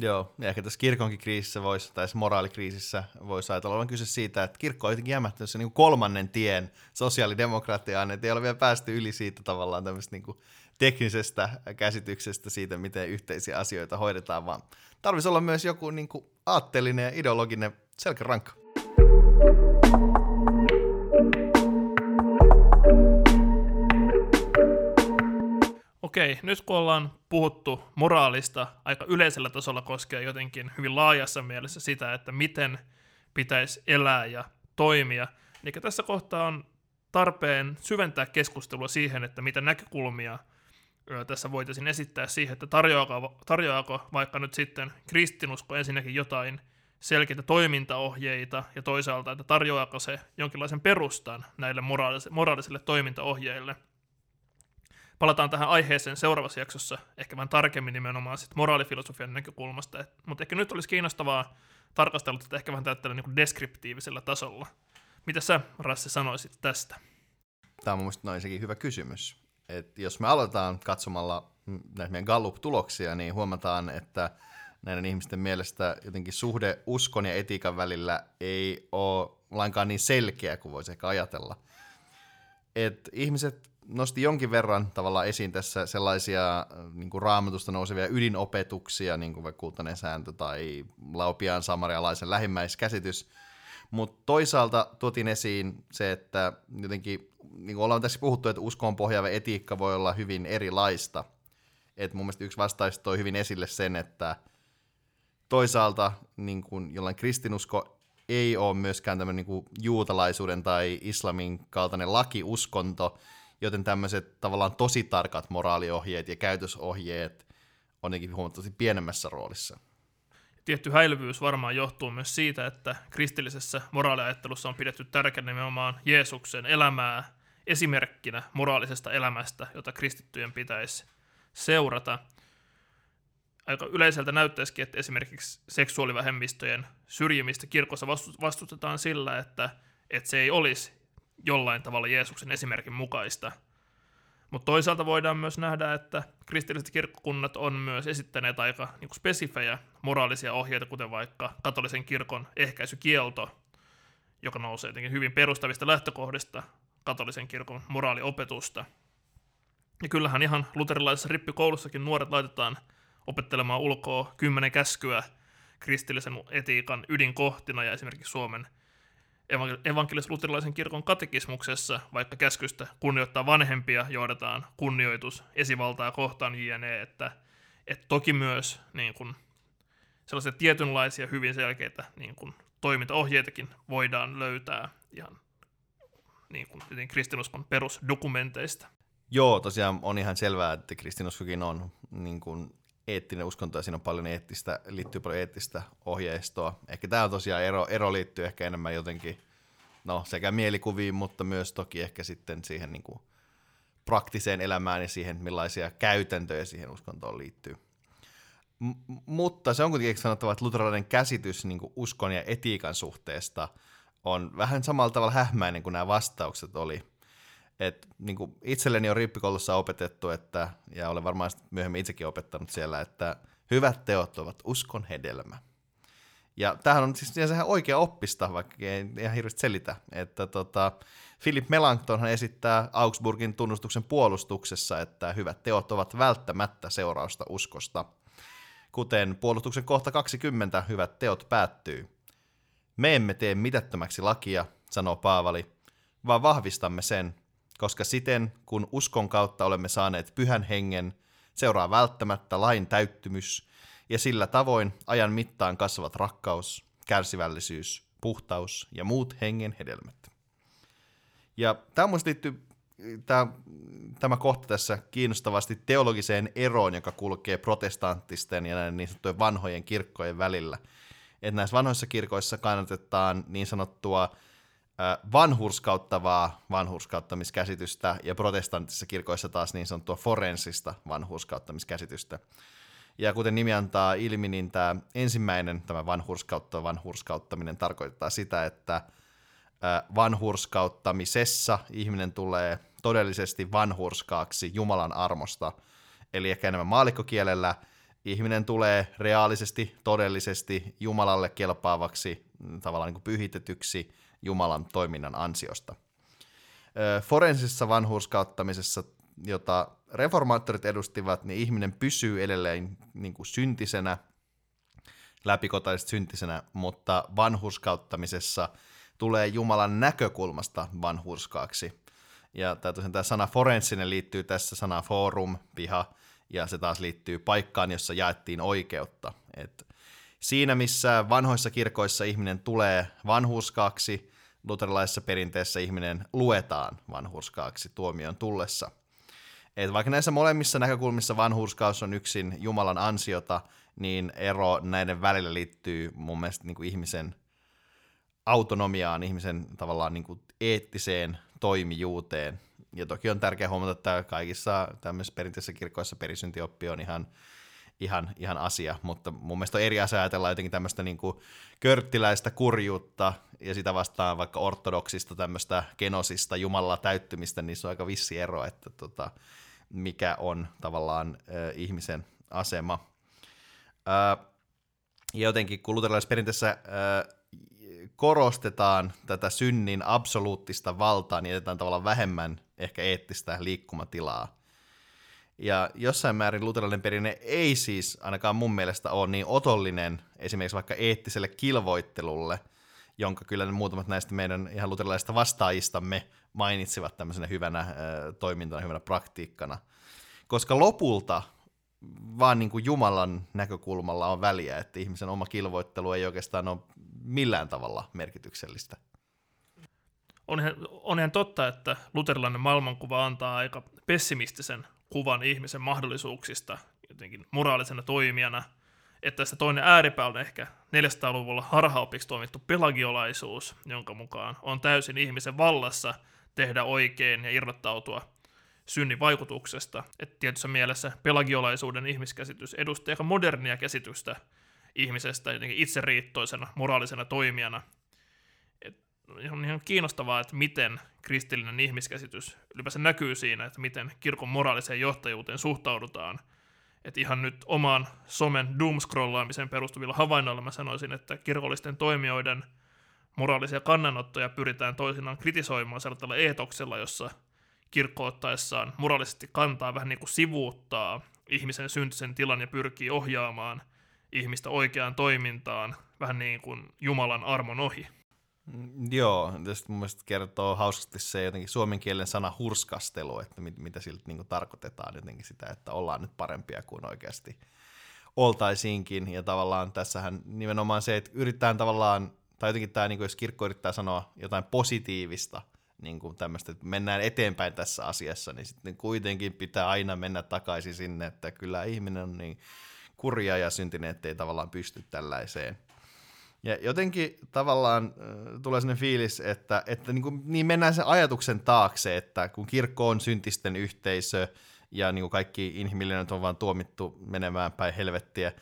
Joo, ja ehkä tässä kirkonkin kriisissä voisi, tai moraalikriisissä voisi ajatella olevan kyse siitä, että kirkko on jotenkin jämähtänyt se niin kolmannen tien sosiaalidemokratiaan, että ei ole vielä päästy yli siitä tavallaan tämmöistä niin teknisestä käsityksestä siitä, miten yhteisiä asioita hoidetaan, vaan tarvitsisi olla myös joku niin kuin aatteellinen ja ideologinen selkärankka. Okei, nyt kun ollaan puhuttu moraalista aika yleisellä tasolla koskee jotenkin hyvin laajassa mielessä sitä, että miten pitäisi elää ja toimia, niin tässä kohtaa on tarpeen syventää keskustelua siihen, että mitä näkökulmia tässä voitaisiin esittää siihen, että tarjoako, tarjoako vaikka nyt sitten kristinusko ensinnäkin jotain selkeitä toimintaohjeita ja toisaalta, että tarjoako se jonkinlaisen perustan näille moraalisille, moraalisille toimintaohjeille. Palataan tähän aiheeseen seuraavassa jaksossa ehkä vähän tarkemmin nimenomaan sit moraalifilosofian näkökulmasta, Et, mutta ehkä nyt olisi kiinnostavaa tarkastella tätä ehkä vähän tällä niin deskriptiivisellä tasolla. Mitä sä, Rassi, sanoisit tästä? Tämä on mielestäni sekin hyvä kysymys että jos me aloitetaan katsomalla näitä meidän Gallup-tuloksia, niin huomataan, että näiden ihmisten mielestä jotenkin suhde uskon ja etiikan välillä ei ole lainkaan niin selkeä kuin voisi ehkä ajatella. Et ihmiset nosti jonkin verran tavallaan esiin tässä sellaisia niin kuin raamatusta nousevia ydinopetuksia, niin kuin vaikka kultainen sääntö tai laupiaan samarialaisen lähimmäiskäsitys, Mutta toisaalta tuotiin esiin se, että jotenkin, niin kuin ollaan tässä puhuttu, että uskoon pohjaava etiikka voi olla hyvin erilaista. Et mun mielestä yksi vastaus toi hyvin esille sen, että toisaalta niin kuin jollain kristinusko ei ole myöskään tämmöinen niin juutalaisuuden tai islamin kaltainen lakiuskonto, joten tämmöiset tavallaan tosi tarkat moraaliohjeet ja käytösohjeet on huomattavasti pienemmässä roolissa tietty häilyvyys varmaan johtuu myös siitä, että kristillisessä moraaliajattelussa on pidetty tärkeänä nimenomaan Jeesuksen elämää esimerkkinä moraalisesta elämästä, jota kristittyjen pitäisi seurata. Aika yleiseltä näyttäisikin, että esimerkiksi seksuaalivähemmistöjen syrjimistä kirkossa vastustetaan sillä, että, että se ei olisi jollain tavalla Jeesuksen esimerkin mukaista – mutta toisaalta voidaan myös nähdä, että kristilliset kirkkokunnat on myös esittäneet aika niin spesifejä moraalisia ohjeita, kuten vaikka katolisen kirkon ehkäisykielto, joka nousee jotenkin hyvin perustavista lähtökohdista katolisen kirkon moraaliopetusta. Ja kyllähän ihan luterilaisessa rippikoulussakin nuoret laitetaan opettelemaan ulkoa kymmenen käskyä kristillisen etiikan ydinkohtina, ja esimerkiksi Suomen evankelis-luterilaisen kirkon katekismuksessa, vaikka käskystä kunnioittaa vanhempia, johdetaan kunnioitus esivaltaa kohtaan jne, että, että toki myös niin kuin, sellaisia tietynlaisia hyvin selkeitä niin kuin, toimintaohjeitakin voidaan löytää ihan niin kuin, kristinuskon perusdokumenteista. Joo, tosiaan on ihan selvää, että kristinuskokin on niin kuin, eettinen uskonto ja siinä on paljon eettistä, liittyy paljon eettistä ohjeistoa. Ehkä tämä on tosiaan ero, ero liittyy ehkä enemmän jotenkin, no sekä mielikuviin, mutta myös toki ehkä sitten siihen niin kuin praktiseen elämään ja siihen, millaisia käytäntöjä siihen uskontoon liittyy. M- mutta se on kuitenkin sanottava, että luterilainen käsitys niin kuin uskon ja etiikan suhteesta on vähän samalla tavalla hähmäinen kuin nämä vastaukset oli – et, niin kuin itselleni on rippikoulussa opetettu, että, ja olen varmaan myöhemmin itsekin opettanut siellä, että hyvät teot ovat uskon hedelmä. Ja tämähän on siis ihan oikea oppista, vaikka ei ihan hirveästi selitä. Että tota, Philip Melanchthonhan esittää Augsburgin tunnustuksen puolustuksessa, että hyvät teot ovat välttämättä seurausta uskosta. Kuten puolustuksen kohta 20 hyvät teot päättyy. Me emme tee mitättömäksi lakia, sanoo Paavali, vaan vahvistamme sen, koska siten, kun uskon kautta olemme saaneet pyhän hengen, seuraa välttämättä lain täyttymys, ja sillä tavoin ajan mittaan kasvavat rakkaus, kärsivällisyys, puhtaus ja muut hengen hedelmät. Ja tämä liittyy tämä, tämä kohta tässä kiinnostavasti teologiseen eroon, joka kulkee protestanttisten ja näiden niin sanottujen vanhojen kirkkojen välillä. Että näissä vanhoissa kirkoissa kannatetaan niin sanottua vanhurskauttavaa vanhurskauttamiskäsitystä ja protestanttisissa kirkoissa taas niin sanottua forensista vanhurskauttamiskäsitystä. Ja kuten nimi antaa ilmi, niin tämä ensimmäinen, tämä vanhurskauttava vanhurskauttaminen tarkoittaa sitä, että vanhurskauttamisessa ihminen tulee todellisesti vanhurskaaksi Jumalan armosta. Eli ehkä enemmän maalikkokielellä ihminen tulee reaalisesti, todellisesti Jumalalle kelpaavaksi, mm, tavallaan niin kuin pyhitetyksi Jumalan toiminnan ansiosta. Forensisessa vanhurskauttamisessa, jota reformaattorit edustivat, niin ihminen pysyy edelleen niin kuin syntisenä, läpikotaisesti syntisenä, mutta vanhurskauttamisessa tulee Jumalan näkökulmasta vanhurskaaksi. Ja tämä, sana forensinen liittyy tässä sana forum, piha, ja se taas liittyy paikkaan, jossa jaettiin oikeutta. Et Siinä, missä vanhoissa kirkoissa ihminen tulee vanhurskaaksi, luterilaisessa perinteessä ihminen luetaan vanhurskaaksi tuomion tullessa. Et vaikka näissä molemmissa näkökulmissa vanhurskaus on yksin Jumalan ansiota, niin ero näiden välillä liittyy mun mielestä niin kuin ihmisen autonomiaan, ihmisen tavallaan niin kuin eettiseen toimijuuteen. Ja toki on tärkeää huomata, että kaikissa tämmöisissä perinteisissä kirkoissa perisyntioppi on ihan ihan, ihan asia, mutta mun mielestä on eri asia ajatella jotenkin tämmöistä niin kuin körttiläistä kurjuutta ja sitä vastaan vaikka ortodoksista tämmöistä genosista Jumalalla täyttymistä, niin se on aika vissi ero, että tota, mikä on tavallaan äh, ihmisen asema. Äh, ja jotenkin kun luterilaisessa äh, korostetaan tätä synnin absoluuttista valtaa, niin jätetään tavallaan vähemmän ehkä eettistä liikkumatilaa ja jossain määrin luterilainen perinne ei siis ainakaan mun mielestä ole niin otollinen esimerkiksi vaikka eettiselle kilvoittelulle, jonka kyllä ne muutamat näistä meidän ihan luterilaisista vastaajistamme mainitsivat tämmöisenä hyvänä äh, toimintana, hyvänä praktiikkana. Koska lopulta vaan niin kuin Jumalan näkökulmalla on väliä, että ihmisen oma kilvoittelu ei oikeastaan ole millään tavalla merkityksellistä. On ihan, on ihan totta, että luterilainen maailmankuva antaa aika pessimistisen kuvan ihmisen mahdollisuuksista jotenkin moraalisena toimijana, että tässä toinen ääripää on ehkä 400-luvulla harhaopiksi toimittu pelagiolaisuus, jonka mukaan on täysin ihmisen vallassa tehdä oikein ja irrottautua synnin vaikutuksesta. Että tietyssä mielessä pelagiolaisuuden ihmiskäsitys edustaa aika modernia käsitystä ihmisestä jotenkin itseriittoisena, moraalisena toimijana. Et on ihan kiinnostavaa, että miten kristillinen ihmiskäsitys ylipäänsä näkyy siinä, että miten kirkon moraaliseen johtajuuteen suhtaudutaan. Et ihan nyt omaan somen doomscrollaamiseen perustuvilla havainnoilla mä sanoisin, että kirkollisten toimijoiden moraalisia kannanottoja pyritään toisinaan kritisoimaan sellaisella eetoksella, jossa – kirkko ottaessaan moraalisesti kantaa vähän niin kuin sivuuttaa ihmisen syntisen tilan ja pyrkii ohjaamaan ihmistä oikeaan toimintaan vähän niin kuin Jumalan armon ohi. Mm, joo, tästä mun mielestä kertoo hauskasti se jotenkin suomenkielinen sana hurskastelu, että mit, mitä siltä niin tarkoitetaan jotenkin sitä, että ollaan nyt parempia kuin oikeasti oltaisiinkin. Ja tavallaan tässähän nimenomaan se, että yritetään tavallaan, tai jotenkin tämä, niin kuin jos kirkko yrittää sanoa jotain positiivista – niin kuin tämmöistä, että mennään eteenpäin tässä asiassa, niin sitten kuitenkin pitää aina mennä takaisin sinne, että kyllä ihminen on niin kurja ja syntinen, ettei tavallaan pysty tällaiseen. Ja jotenkin tavallaan äh, tulee sellainen fiilis, että, että niin, kuin, niin mennään sen ajatuksen taakse, että kun kirkko on syntisten yhteisö ja niin kuin kaikki inhimillinen on vaan tuomittu menemään päin helvettiä,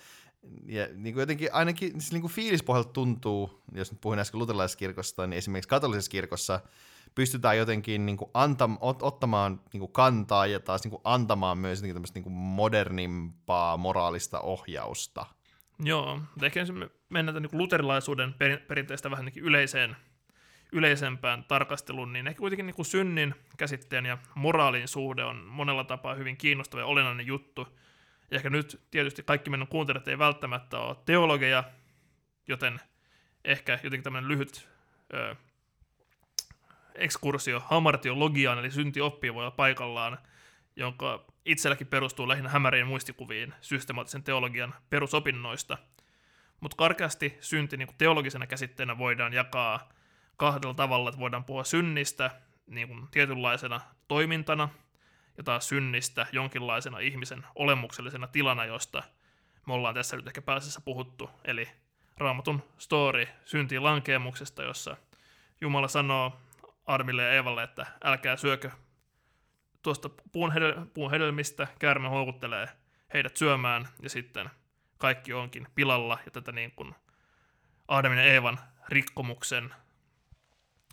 ja niin kuin jotenkin ainakin siis niin kuin fiilispohjalta tuntuu, jos nyt puhuin äsken luterilaiskirkosta, niin esimerkiksi katolisessa kirkossa pystytään jotenkin niin kuin antam, ot, ottamaan niin kuin kantaa ja taas niin kuin antamaan myös niin kuin niin kuin modernimpaa moraalista ohjausta. Joo, ehkä jos me mennään niin luterilaisuuden perinteistä vähän niin yleiseen, yleisempään tarkasteluun, niin ehkä kuitenkin niin synnin käsitteen ja moraalin suhde on monella tapaa hyvin kiinnostava ja olennainen juttu. Ja ehkä nyt tietysti kaikki meidän kuuntelijat ei välttämättä ole teologeja, joten ehkä jotenkin tämmöinen lyhyt ö, ekskursio hamartiologiaan, eli syntioppiin voi olla paikallaan, jonka itselläkin perustuu lähinnä hämäriin muistikuviin systemaattisen teologian perusopinnoista. Mutta karkeasti synti niin teologisena käsitteenä voidaan jakaa kahdella tavalla, että voidaan puhua synnistä niin kuin tietynlaisena toimintana, ja taas synnistä jonkinlaisena ihmisen olemuksellisena tilana, josta me ollaan tässä nyt ehkä pääsessä puhuttu, eli raamatun story syntiin lankeemuksesta, jossa Jumala sanoo Armille ja Eevalle, että älkää syökö tuosta puun, hedel- puun hedelmistä, käärme houkuttelee heidät syömään, ja sitten kaikki onkin pilalla, ja tätä niin kuin Adamin ja Eevan rikkomuksen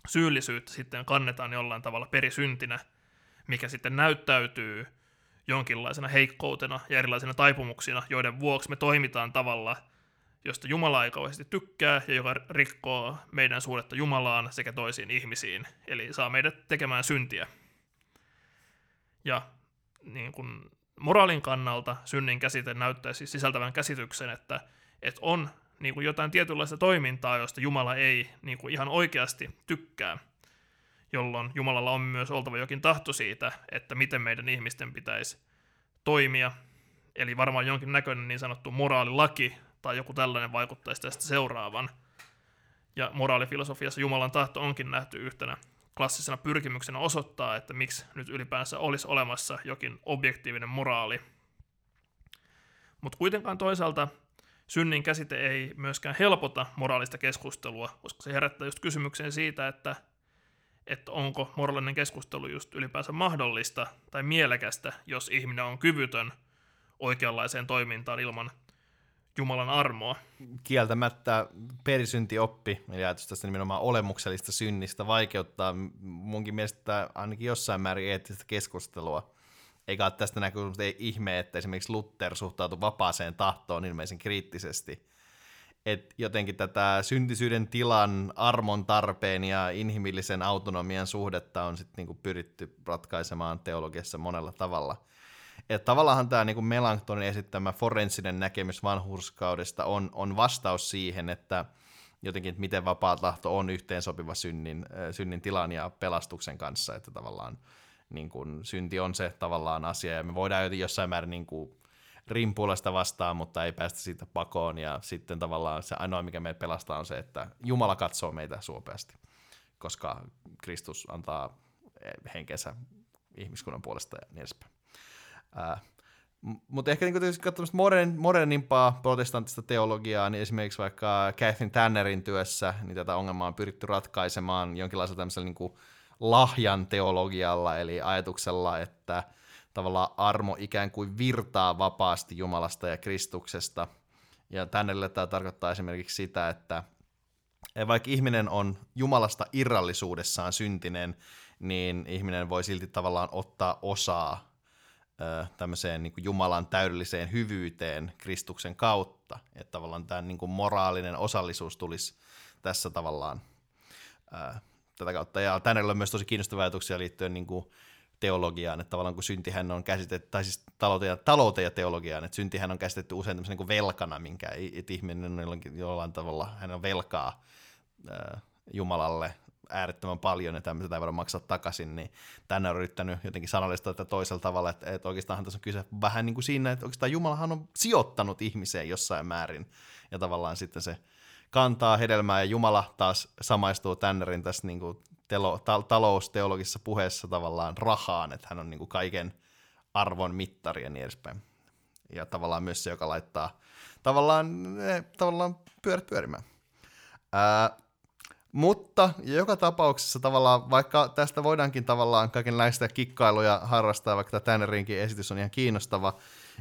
syyllisyyttä sitten kannetaan jollain tavalla perisyntinä, mikä sitten näyttäytyy jonkinlaisena heikkoutena ja erilaisina taipumuksina, joiden vuoksi me toimitaan tavalla – josta Jumala ei kauheasti tykkää ja joka rikkoo meidän suhdetta Jumalaan sekä toisiin ihmisiin, eli saa meidät tekemään syntiä. Ja niin kun moraalin kannalta synnin käsite näyttää siis sisältävän käsityksen, että, että on niin kuin jotain tietynlaista toimintaa, josta Jumala ei niin kuin ihan oikeasti tykkää, jolloin Jumalalla on myös oltava jokin tahto siitä, että miten meidän ihmisten pitäisi toimia, eli varmaan jonkin näköinen niin sanottu moraalilaki tai joku tällainen vaikuttaisi tästä seuraavan. Ja moraalifilosofiassa Jumalan tahto onkin nähty yhtenä klassisena pyrkimyksenä osoittaa, että miksi nyt ylipäänsä olisi olemassa jokin objektiivinen moraali. Mutta kuitenkaan toisaalta synnin käsite ei myöskään helpota moraalista keskustelua, koska se herättää just kysymyksen siitä, että, että onko moraalinen keskustelu just ylipäänsä mahdollista tai mielekästä, jos ihminen on kyvytön oikeanlaiseen toimintaan ilman Jumalan armoa. Kieltämättä perisyntioppi, eli ajatus tästä nimenomaan olemuksellista synnistä, vaikeuttaa munkin mielestä ainakin jossain määrin eettistä keskustelua. Eikä ole tästä näkynyt ei ihme, että esimerkiksi Luther suhtautui vapaaseen tahtoon ilmeisen kriittisesti. Et jotenkin tätä syntisyyden tilan, armon tarpeen ja inhimillisen autonomian suhdetta on sitten niinku pyritty ratkaisemaan teologiassa monella tavalla – että tavallaan tämä niin Melanktonin esittämä forensinen näkemys vanhurskaudesta on, on vastaus siihen, että jotenkin, että miten vapaa tahto on yhteensopiva synnin, synnin tilan ja pelastuksen kanssa, että tavallaan niin kuin, synti on se tavallaan asia, ja me voidaan jossain määrin niin kuin, rimpuilla sitä vastaan, mutta ei päästä siitä pakoon, ja sitten tavallaan se ainoa, mikä meitä pelastaa, on se, että Jumala katsoo meitä suopeasti, koska Kristus antaa henkensä ihmiskunnan puolesta ja niin edespäin. Ää, mutta ehkä niin tietysti katsomassa modern, modernimpaa protestanttista teologiaa, niin esimerkiksi vaikka Catherine Tannerin työssä, niin tätä ongelmaa on pyritty ratkaisemaan jonkinlaisella tämmöisellä niin lahjan teologialla, eli ajatuksella, että tavallaan armo ikään kuin virtaa vapaasti Jumalasta ja Kristuksesta. Ja Tannerille tämä tarkoittaa esimerkiksi sitä, että vaikka ihminen on Jumalasta irrallisuudessaan syntinen, niin ihminen voi silti tavallaan ottaa osaa tämmöiseen niin Jumalan täydelliseen hyvyyteen Kristuksen kautta. Että tavallaan tämä niin moraalinen osallisuus tulisi tässä tavallaan ää, tätä kautta. Ja tänne on myös tosi kiinnostavia ajatuksia liittyen niin kuin teologiaan, että tavallaan kun syntihän on käsitetty, tai siis talouteen ja, talouteen ja teologiaan, että syntihän on käsitetty usein tämmöisen niin velkana, minkä ihminen on jollain tavalla, hän on velkaa ää, Jumalalle äärettömän paljon ja tämmöistä ei voida maksaa takaisin, niin tänne on yrittänyt jotenkin sanallistaa tätä toisella tavalla, että, että oikeastaan tässä on kyse vähän niin kuin siinä, että oikeastaan Jumalahan on sijoittanut ihmiseen jossain määrin ja tavallaan sitten se kantaa hedelmää ja Jumala taas samaistuu Tännerin tässä niin kuin telo, ta, talousteologisessa puheessa tavallaan rahaan, että hän on niin kuin kaiken arvon mittari ja niin edespäin. Ja tavallaan myös se, joka laittaa tavallaan, eh, tavallaan pyörät pyörimään. Ää, mutta joka tapauksessa tavallaan, vaikka tästä voidaankin tavallaan kaikenlaista kikkailuja harrastaa, vaikka tämä Tannerinkin esitys on ihan kiinnostava,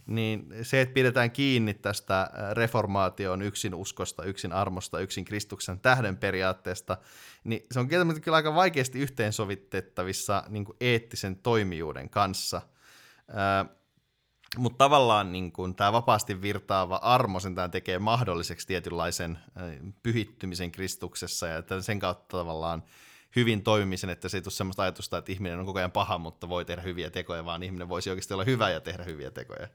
niin se, että pidetään kiinni tästä reformaation yksin uskosta, yksin armosta, yksin Kristuksen tähden periaatteesta, niin se on kieltämättä kyllä aika vaikeasti yhteensovitettavissa niin eettisen toimijuuden kanssa. Mutta tavallaan niin kun, tämä vapaasti virtaava armo sentään tekee mahdolliseksi tietynlaisen pyhittymisen Kristuksessa ja että sen kautta tavallaan hyvin toimimisen, että se ei tule sellaista ajatusta, että ihminen on koko ajan paha, mutta voi tehdä hyviä tekoja, vaan ihminen voisi oikeasti olla hyvä ja tehdä hyviä tekoja.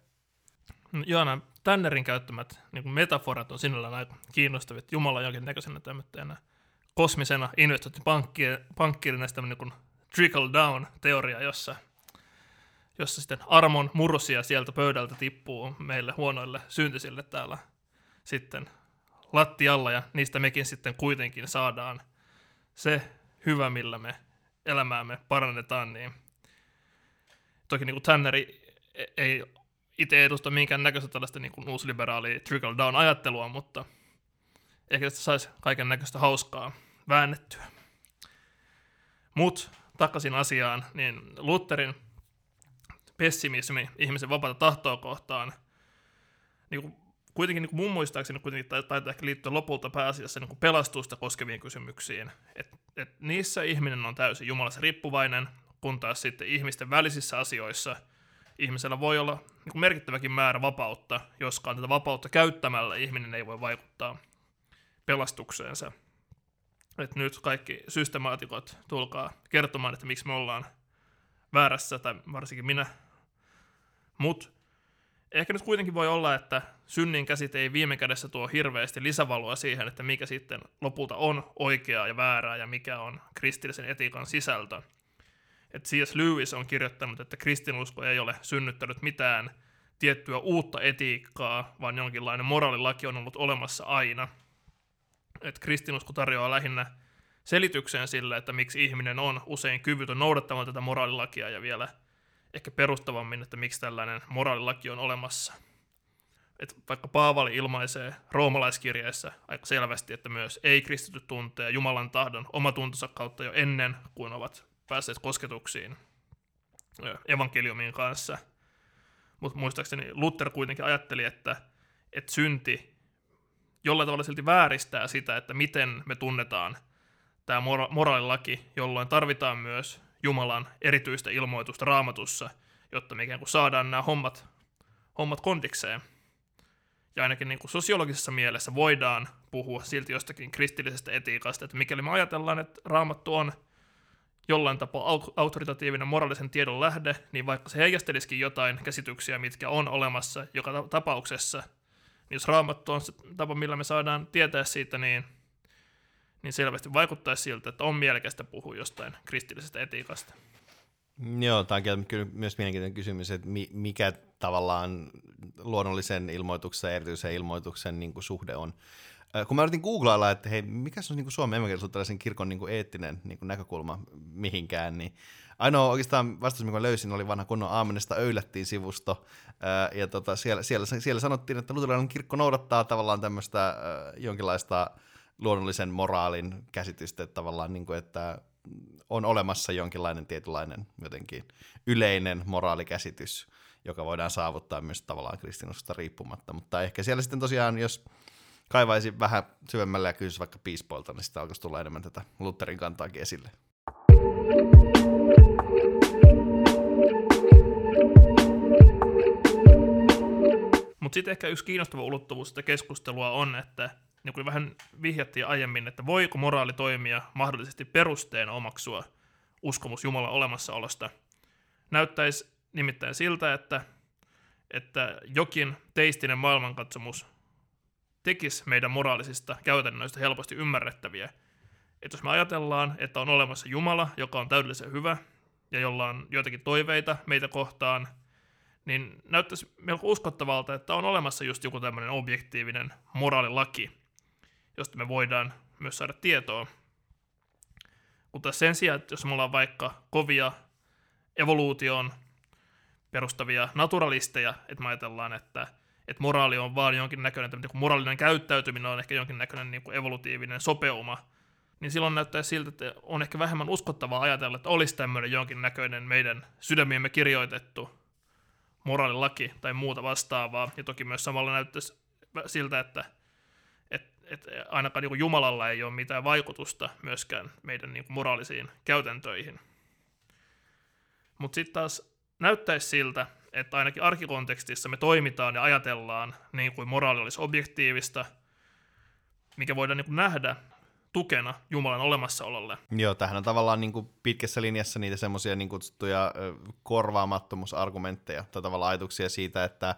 No, Joona, Tannerin käyttämät niin metaforat on sinällään aika kiinnostavia, että Jumala jonkinnäköisenä tämmöisenä kosmisena investointipankkiirina niin trickle down teoria, jossa – jossa sitten armon mursia sieltä pöydältä tippuu meille huonoille syntisille täällä sitten lattialla, ja niistä mekin sitten kuitenkin saadaan se hyvä, millä me elämäämme parannetaan, niin toki niin kuin Tanneri ei itse edusta minkään näköistä tällaista niin kuin uusliberaalia trickle-down-ajattelua, mutta ehkä tästä saisi kaiken näköistä hauskaa väännettyä. Mut takaisin asiaan, niin Lutherin pessimismi ihmisen vapaata tahtoa kohtaan, niin kuin, kuitenkin niin kuin mun muistaakseni kuitenkin taitaa ehkä liittyä lopulta pääasiassa niin kuin pelastusta koskeviin kysymyksiin. Et, et niissä ihminen on täysin Jumalassa riippuvainen, kun taas sitten ihmisten välisissä asioissa ihmisellä voi olla niin kuin merkittäväkin määrä vapautta, joskaan tätä vapautta käyttämällä ihminen ei voi vaikuttaa pelastukseensa. Et nyt kaikki systemaatikot tulkaa kertomaan, että miksi me ollaan väärässä, tai varsinkin minä mutta ehkä nyt kuitenkin voi olla, että synnin käsite ei viime kädessä tuo hirveästi lisävaloa siihen, että mikä sitten lopulta on oikeaa ja väärää ja mikä on kristillisen etiikan sisältö. Et C.S. Lewis on kirjoittanut, että kristinusko ei ole synnyttänyt mitään tiettyä uutta etiikkaa, vaan jonkinlainen moraalilaki on ollut olemassa aina. Et kristinusko tarjoaa lähinnä selityksen sille, että miksi ihminen on usein kyvytön noudattamaan tätä moraalilakia ja vielä – ehkä perustavammin, että miksi tällainen moraalilaki on olemassa. Et vaikka Paavali ilmaisee roomalaiskirjeessä aika selvästi, että myös ei-kristityt tuntee Jumalan tahdon omatuntonsa kautta jo ennen kuin ovat päässeet kosketuksiin evankeliumin kanssa. Mutta muistaakseni Luther kuitenkin ajatteli, että, että synti jollain tavalla silti vääristää sitä, että miten me tunnetaan tämä mora- moraalilaki, jolloin tarvitaan myös Jumalan erityistä ilmoitusta raamatussa, jotta me ikään kuin saadaan nämä hommat, hommat kondikseen. Ja ainakin niin kuin sosiologisessa mielessä voidaan puhua silti jostakin kristillisestä etiikasta, että mikäli me ajatellaan, että raamattu on jollain tapaa autoritatiivinen moraalisen tiedon lähde, niin vaikka se heijastelisikin jotain käsityksiä, mitkä on olemassa joka tapauksessa, niin jos raamattu on se tapa, millä me saadaan tietää siitä, niin niin selvästi vaikuttaisi siltä, että on mielekästä puhua jostain kristillisestä etiikasta. Joo, tämä on kyllä myös mielenkiintoinen kysymys, että mikä tavallaan luonnollisen ilmoituksen ja erityisen ilmoituksen niin kuin suhde on. Kun mä yritin googlailla, että hei, mikä on niin Suomen evankelisuuttalaisen kirkon niin kuin eettinen niin kuin näkökulma mihinkään, niin ainoa oikeastaan vastaus, mikä löysin, oli vanha kunnon Aamenesta öylättiin sivusto, ja tota, siellä, siellä, siellä sanottiin, että luterilainen kirkko noudattaa tavallaan tämmöistä jonkinlaista luonnollisen moraalin käsitystä, että tavallaan niin kuin, että on olemassa jonkinlainen tietynlainen jotenkin yleinen moraalikäsitys, joka voidaan saavuttaa myös tavallaan kristinuskosta riippumatta. Mutta ehkä siellä sitten tosiaan, jos kaivaisi vähän syvemmälle ja kysyisi vaikka piispoilta, niin sitten alkaisi tulla enemmän tätä Lutherin kantaakin esille. Mutta sitten ehkä yksi kiinnostava ulottuvuus sitä keskustelua on, että niin kuin vähän vihjattiin aiemmin, että voiko moraali toimia mahdollisesti perusteena omaksua uskomus Jumalan olemassaolosta. Näyttäisi nimittäin siltä, että, että jokin teistinen maailmankatsomus tekisi meidän moraalisista käytännöistä helposti ymmärrettäviä. Että jos me ajatellaan, että on olemassa Jumala, joka on täydellisen hyvä, ja jolla on joitakin toiveita meitä kohtaan, niin näyttäisi melko uskottavalta, että on olemassa just joku tämmöinen objektiivinen moraalilaki, josta me voidaan myös saada tietoa. Mutta sen sijaan, että jos me ollaan vaikka kovia evoluutioon perustavia naturalisteja, että me ajatellaan, että, että moraali on vaan jonkinnäköinen, että moraalinen käyttäytyminen on ehkä jonkinnäköinen niin kuin evolutiivinen sopeuma, niin silloin näyttää siltä, että on ehkä vähemmän uskottavaa ajatella, että olisi tämmöinen jonkinnäköinen meidän sydämiemme kirjoitettu moraalilaki tai muuta vastaavaa. Ja toki myös samalla näyttäisi siltä, että että ainakaan niin Jumalalla ei ole mitään vaikutusta myöskään meidän niin moraalisiin käytäntöihin. Mutta sitten taas näyttäisi siltä, että ainakin arkikontekstissa me toimitaan ja ajatellaan niin kuin moraali olisi objektiivista, mikä voidaan niin kuin nähdä tukena Jumalan olemassaololle. Joo, tähän on tavallaan niin kuin pitkässä linjassa niitä semmoisia niin kutsuttuja korvaamattomuusargumentteja tai tavallaan ajatuksia siitä, että,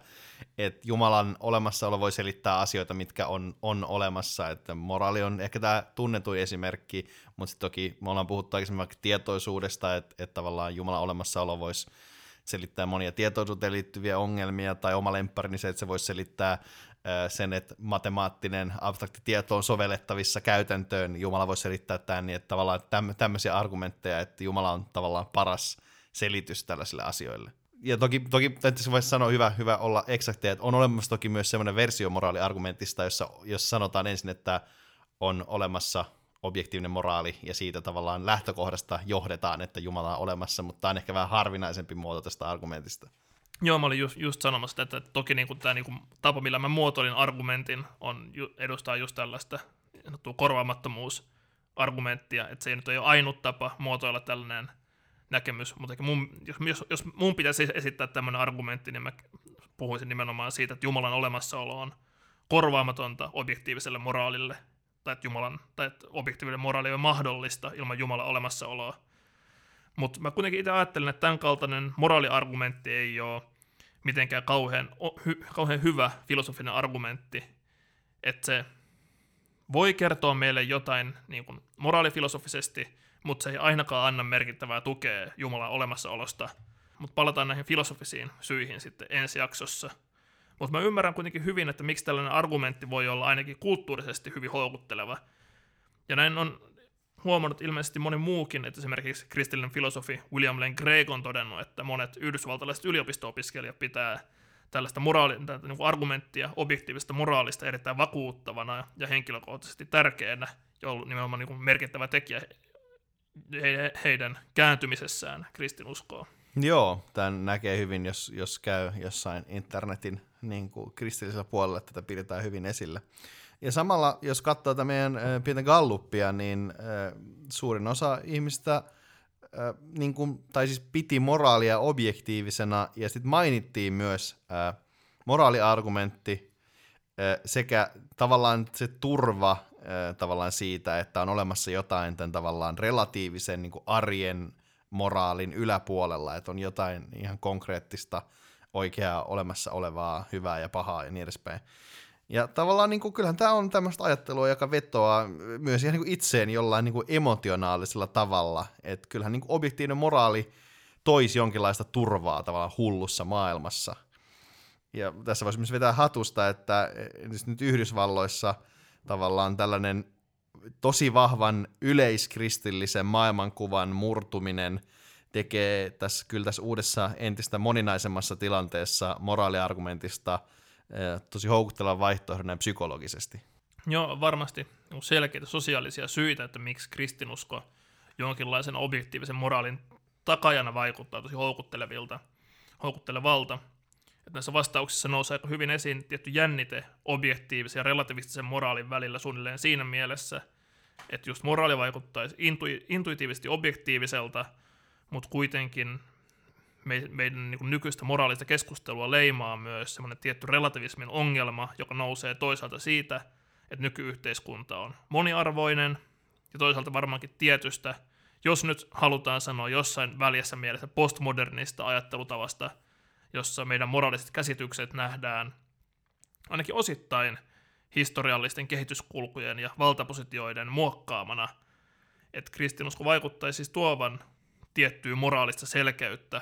että Jumalan olemassaolo voi selittää asioita, mitkä on, on olemassa. Että moraali on ehkä tämä tunnetuin esimerkki, mutta toki me ollaan puhuttu vaikka tietoisuudesta, että, että tavallaan Jumalan olemassaolo voisi selittää monia tietoisuuteen liittyviä ongelmia, tai oma lempparini se, että se voisi selittää sen, että matemaattinen abstrakti tieto on sovellettavissa käytäntöön, Jumala voisi selittää tämän niin, että tavallaan tämmöisiä argumentteja, että Jumala on tavallaan paras selitys tällaisille asioille. Ja toki, toki tässä voisi sanoa hyvä, hyvä olla eksakteja, että on olemassa toki myös semmoinen versio moraaliargumentista, jossa, jossa sanotaan ensin, että on olemassa objektiivinen moraali, ja siitä tavallaan lähtökohdasta johdetaan, että Jumala on olemassa, mutta tämä on ehkä vähän harvinaisempi muoto tästä argumentista. Joo, mä olin just, just sanomassa, että, että toki niin tämä niin tapa, millä mä muotoilin argumentin, on, edustaa just tällaista korvaamattomuusargumenttia, että se ei nyt ole ainut tapa muotoilla tällainen näkemys, mutta mun, jos, jos, jos mun pitäisi esittää tämmöinen argumentti, niin mä puhuisin nimenomaan siitä, että Jumalan olemassaolo on korvaamatonta objektiiviselle moraalille, tai että, Jumalan, tai että objektiivinen moraali on mahdollista ilman Jumalan olemassaoloa. Mutta mä kuitenkin itse ajattelen, että tämän kaltainen moraaliargumentti ei ole mitenkään kauhean, hy, kauhean hyvä filosofinen argumentti, että se voi kertoa meille jotain niin kuin moraalifilosofisesti, mutta se ei ainakaan anna merkittävää tukea Jumalan olemassaolosta. Mutta palataan näihin filosofisiin syihin sitten ensi jaksossa. Mutta mä ymmärrän kuitenkin hyvin, että miksi tällainen argumentti voi olla ainakin kulttuurisesti hyvin houkutteleva. Ja näin on huomannut ilmeisesti moni muukin, että esimerkiksi kristillinen filosofi William Lane Craig on todennut, että monet yhdysvaltalaiset yliopisto-opiskelijat pitää tällaista moraali, niin argumenttia objektiivista moraalista erittäin vakuuttavana ja henkilökohtaisesti tärkeänä, ollut nimenomaan niin kuin merkittävä tekijä he, heidän kääntymisessään kristinuskoon. Joo, tämän näkee hyvin, jos, jos käy jossain internetin niin kuin kristillisellä puolella, että tätä pidetään hyvin esillä. Ja samalla, jos katsoo tätä meidän pientä galluppia, niin suurin osa ihmistä niin kuin, tai siis piti moraalia objektiivisena, ja sitten mainittiin myös moraaliargumentti sekä tavallaan se turva tavallaan siitä, että on olemassa jotain tämän tavallaan relatiivisen niin kuin arjen moraalin yläpuolella, että on jotain ihan konkreettista, oikeaa olemassa olevaa, hyvää ja pahaa ja niin edespäin. Ja tavallaan niin kuin, kyllähän tämä on tämmöistä ajattelua, joka vetoaa myös ihan niin itseen jollain niin kuin emotionaalisella tavalla. Että kyllähän niin kuin objektiivinen moraali toisi jonkinlaista turvaa tavallaan hullussa maailmassa. Ja tässä voisi myös vetää hatusta, että nyt Yhdysvalloissa tavallaan tällainen tosi vahvan yleiskristillisen maailmankuvan murtuminen tekee tässä kyllä tässä uudessa entistä moninaisemmassa tilanteessa moraaliargumentista tosi houkuttelevan vaihtoehdon näin psykologisesti. Joo, varmasti selkeitä sosiaalisia syitä, että miksi kristinusko jonkinlaisen objektiivisen moraalin takajana vaikuttaa tosi houkuttelevilta, houkuttelevalta. Että näissä vastauksissa nousee aika hyvin esiin tietty jännite objektiivisen ja relativistisen moraalin välillä suunnilleen siinä mielessä, että just moraali vaikuttaisi intu- intuitiivisesti objektiiviselta, mutta kuitenkin meidän niin nykyistä moraalista keskustelua leimaa myös semmoinen tietty relativismin ongelma, joka nousee toisaalta siitä, että nykyyhteiskunta on moniarvoinen ja toisaalta varmaankin tietystä jos nyt halutaan sanoa jossain väljessä mielessä postmodernista ajattelutavasta, jossa meidän moraaliset käsitykset nähdään ainakin osittain historiallisten kehityskulkujen ja valtapositioiden muokkaamana, että kristinusko vaikuttaisi siis tuovan tiettyä moraalista selkeyttä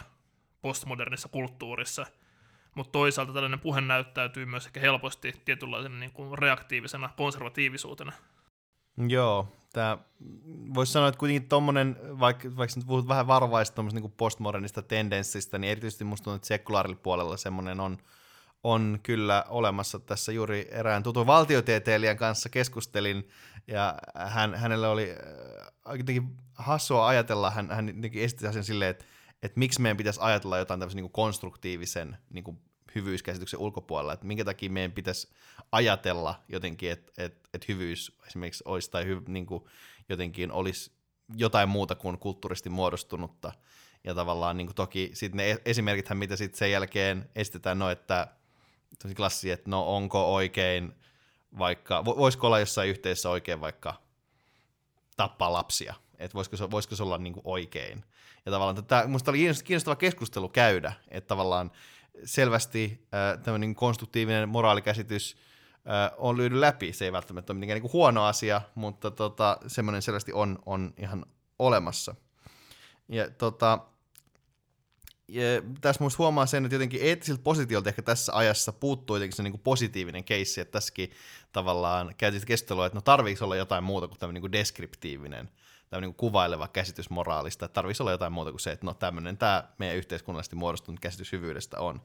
postmodernissa kulttuurissa, mutta toisaalta tällainen puhe näyttäytyy myös ehkä helposti tietynlaisena niin kuin reaktiivisena konservatiivisuutena. Joo, tämä voisi sanoa, että kuitenkin tuommoinen, vaikka, vaikka nyt puhut vähän varovaista niin postmodernista tendenssistä, niin erityisesti musta tuntuu, että sekulaarilla puolella semmoinen on, on kyllä olemassa. Tässä juuri erään tutun valtiotieteilijän kanssa keskustelin, ja hän, hänelle oli äh, jotenkin hassua ajatella, hän, hän esitti sen silleen, että, että miksi meidän pitäisi ajatella jotain tämmöisen niin konstruktiivisen niin kuin hyvyyskäsityksen ulkopuolella, että minkä takia meidän pitäisi ajatella jotenkin, että, että, että hyvyys esimerkiksi olisi tai hy, niin kuin jotenkin olisi jotain muuta kuin kulttuuristi muodostunutta. Ja tavallaan niin kuin toki sitten ne esimerkithän, mitä sitten sen jälkeen estetään, no että klassi, että no onko oikein vaikka, voisiko olla jossain yhteisössä oikein vaikka tappaa lapsia, että voisiko se, voisiko se olla niin kuin oikein. Ja tavallaan tätä, musta oli kiinnostava keskustelu käydä, että tavallaan selvästi äh, tämmöinen konstruktiivinen moraalikäsitys äh, on lyödy läpi. Se ei välttämättä ole mitenkään niin huono asia, mutta tota, semmoinen selvästi on, on ihan olemassa. Ja, tota, ja tässä muista huomaa sen, että jotenkin eettisiltä positiolta ehkä tässä ajassa puuttuu jotenkin se niin kuin positiivinen keissi, että tässäkin tavallaan käytiin keskustelua, että no tarviiko olla jotain muuta kuin tämmöinen niin kuin deskriptiivinen tämmöinen niin kuvaileva käsitys moraalista, että tarvitsisi olla jotain muuta kuin se, että no tämmöinen tämä meidän yhteiskunnallisesti muodostunut käsitys hyvyydestä on.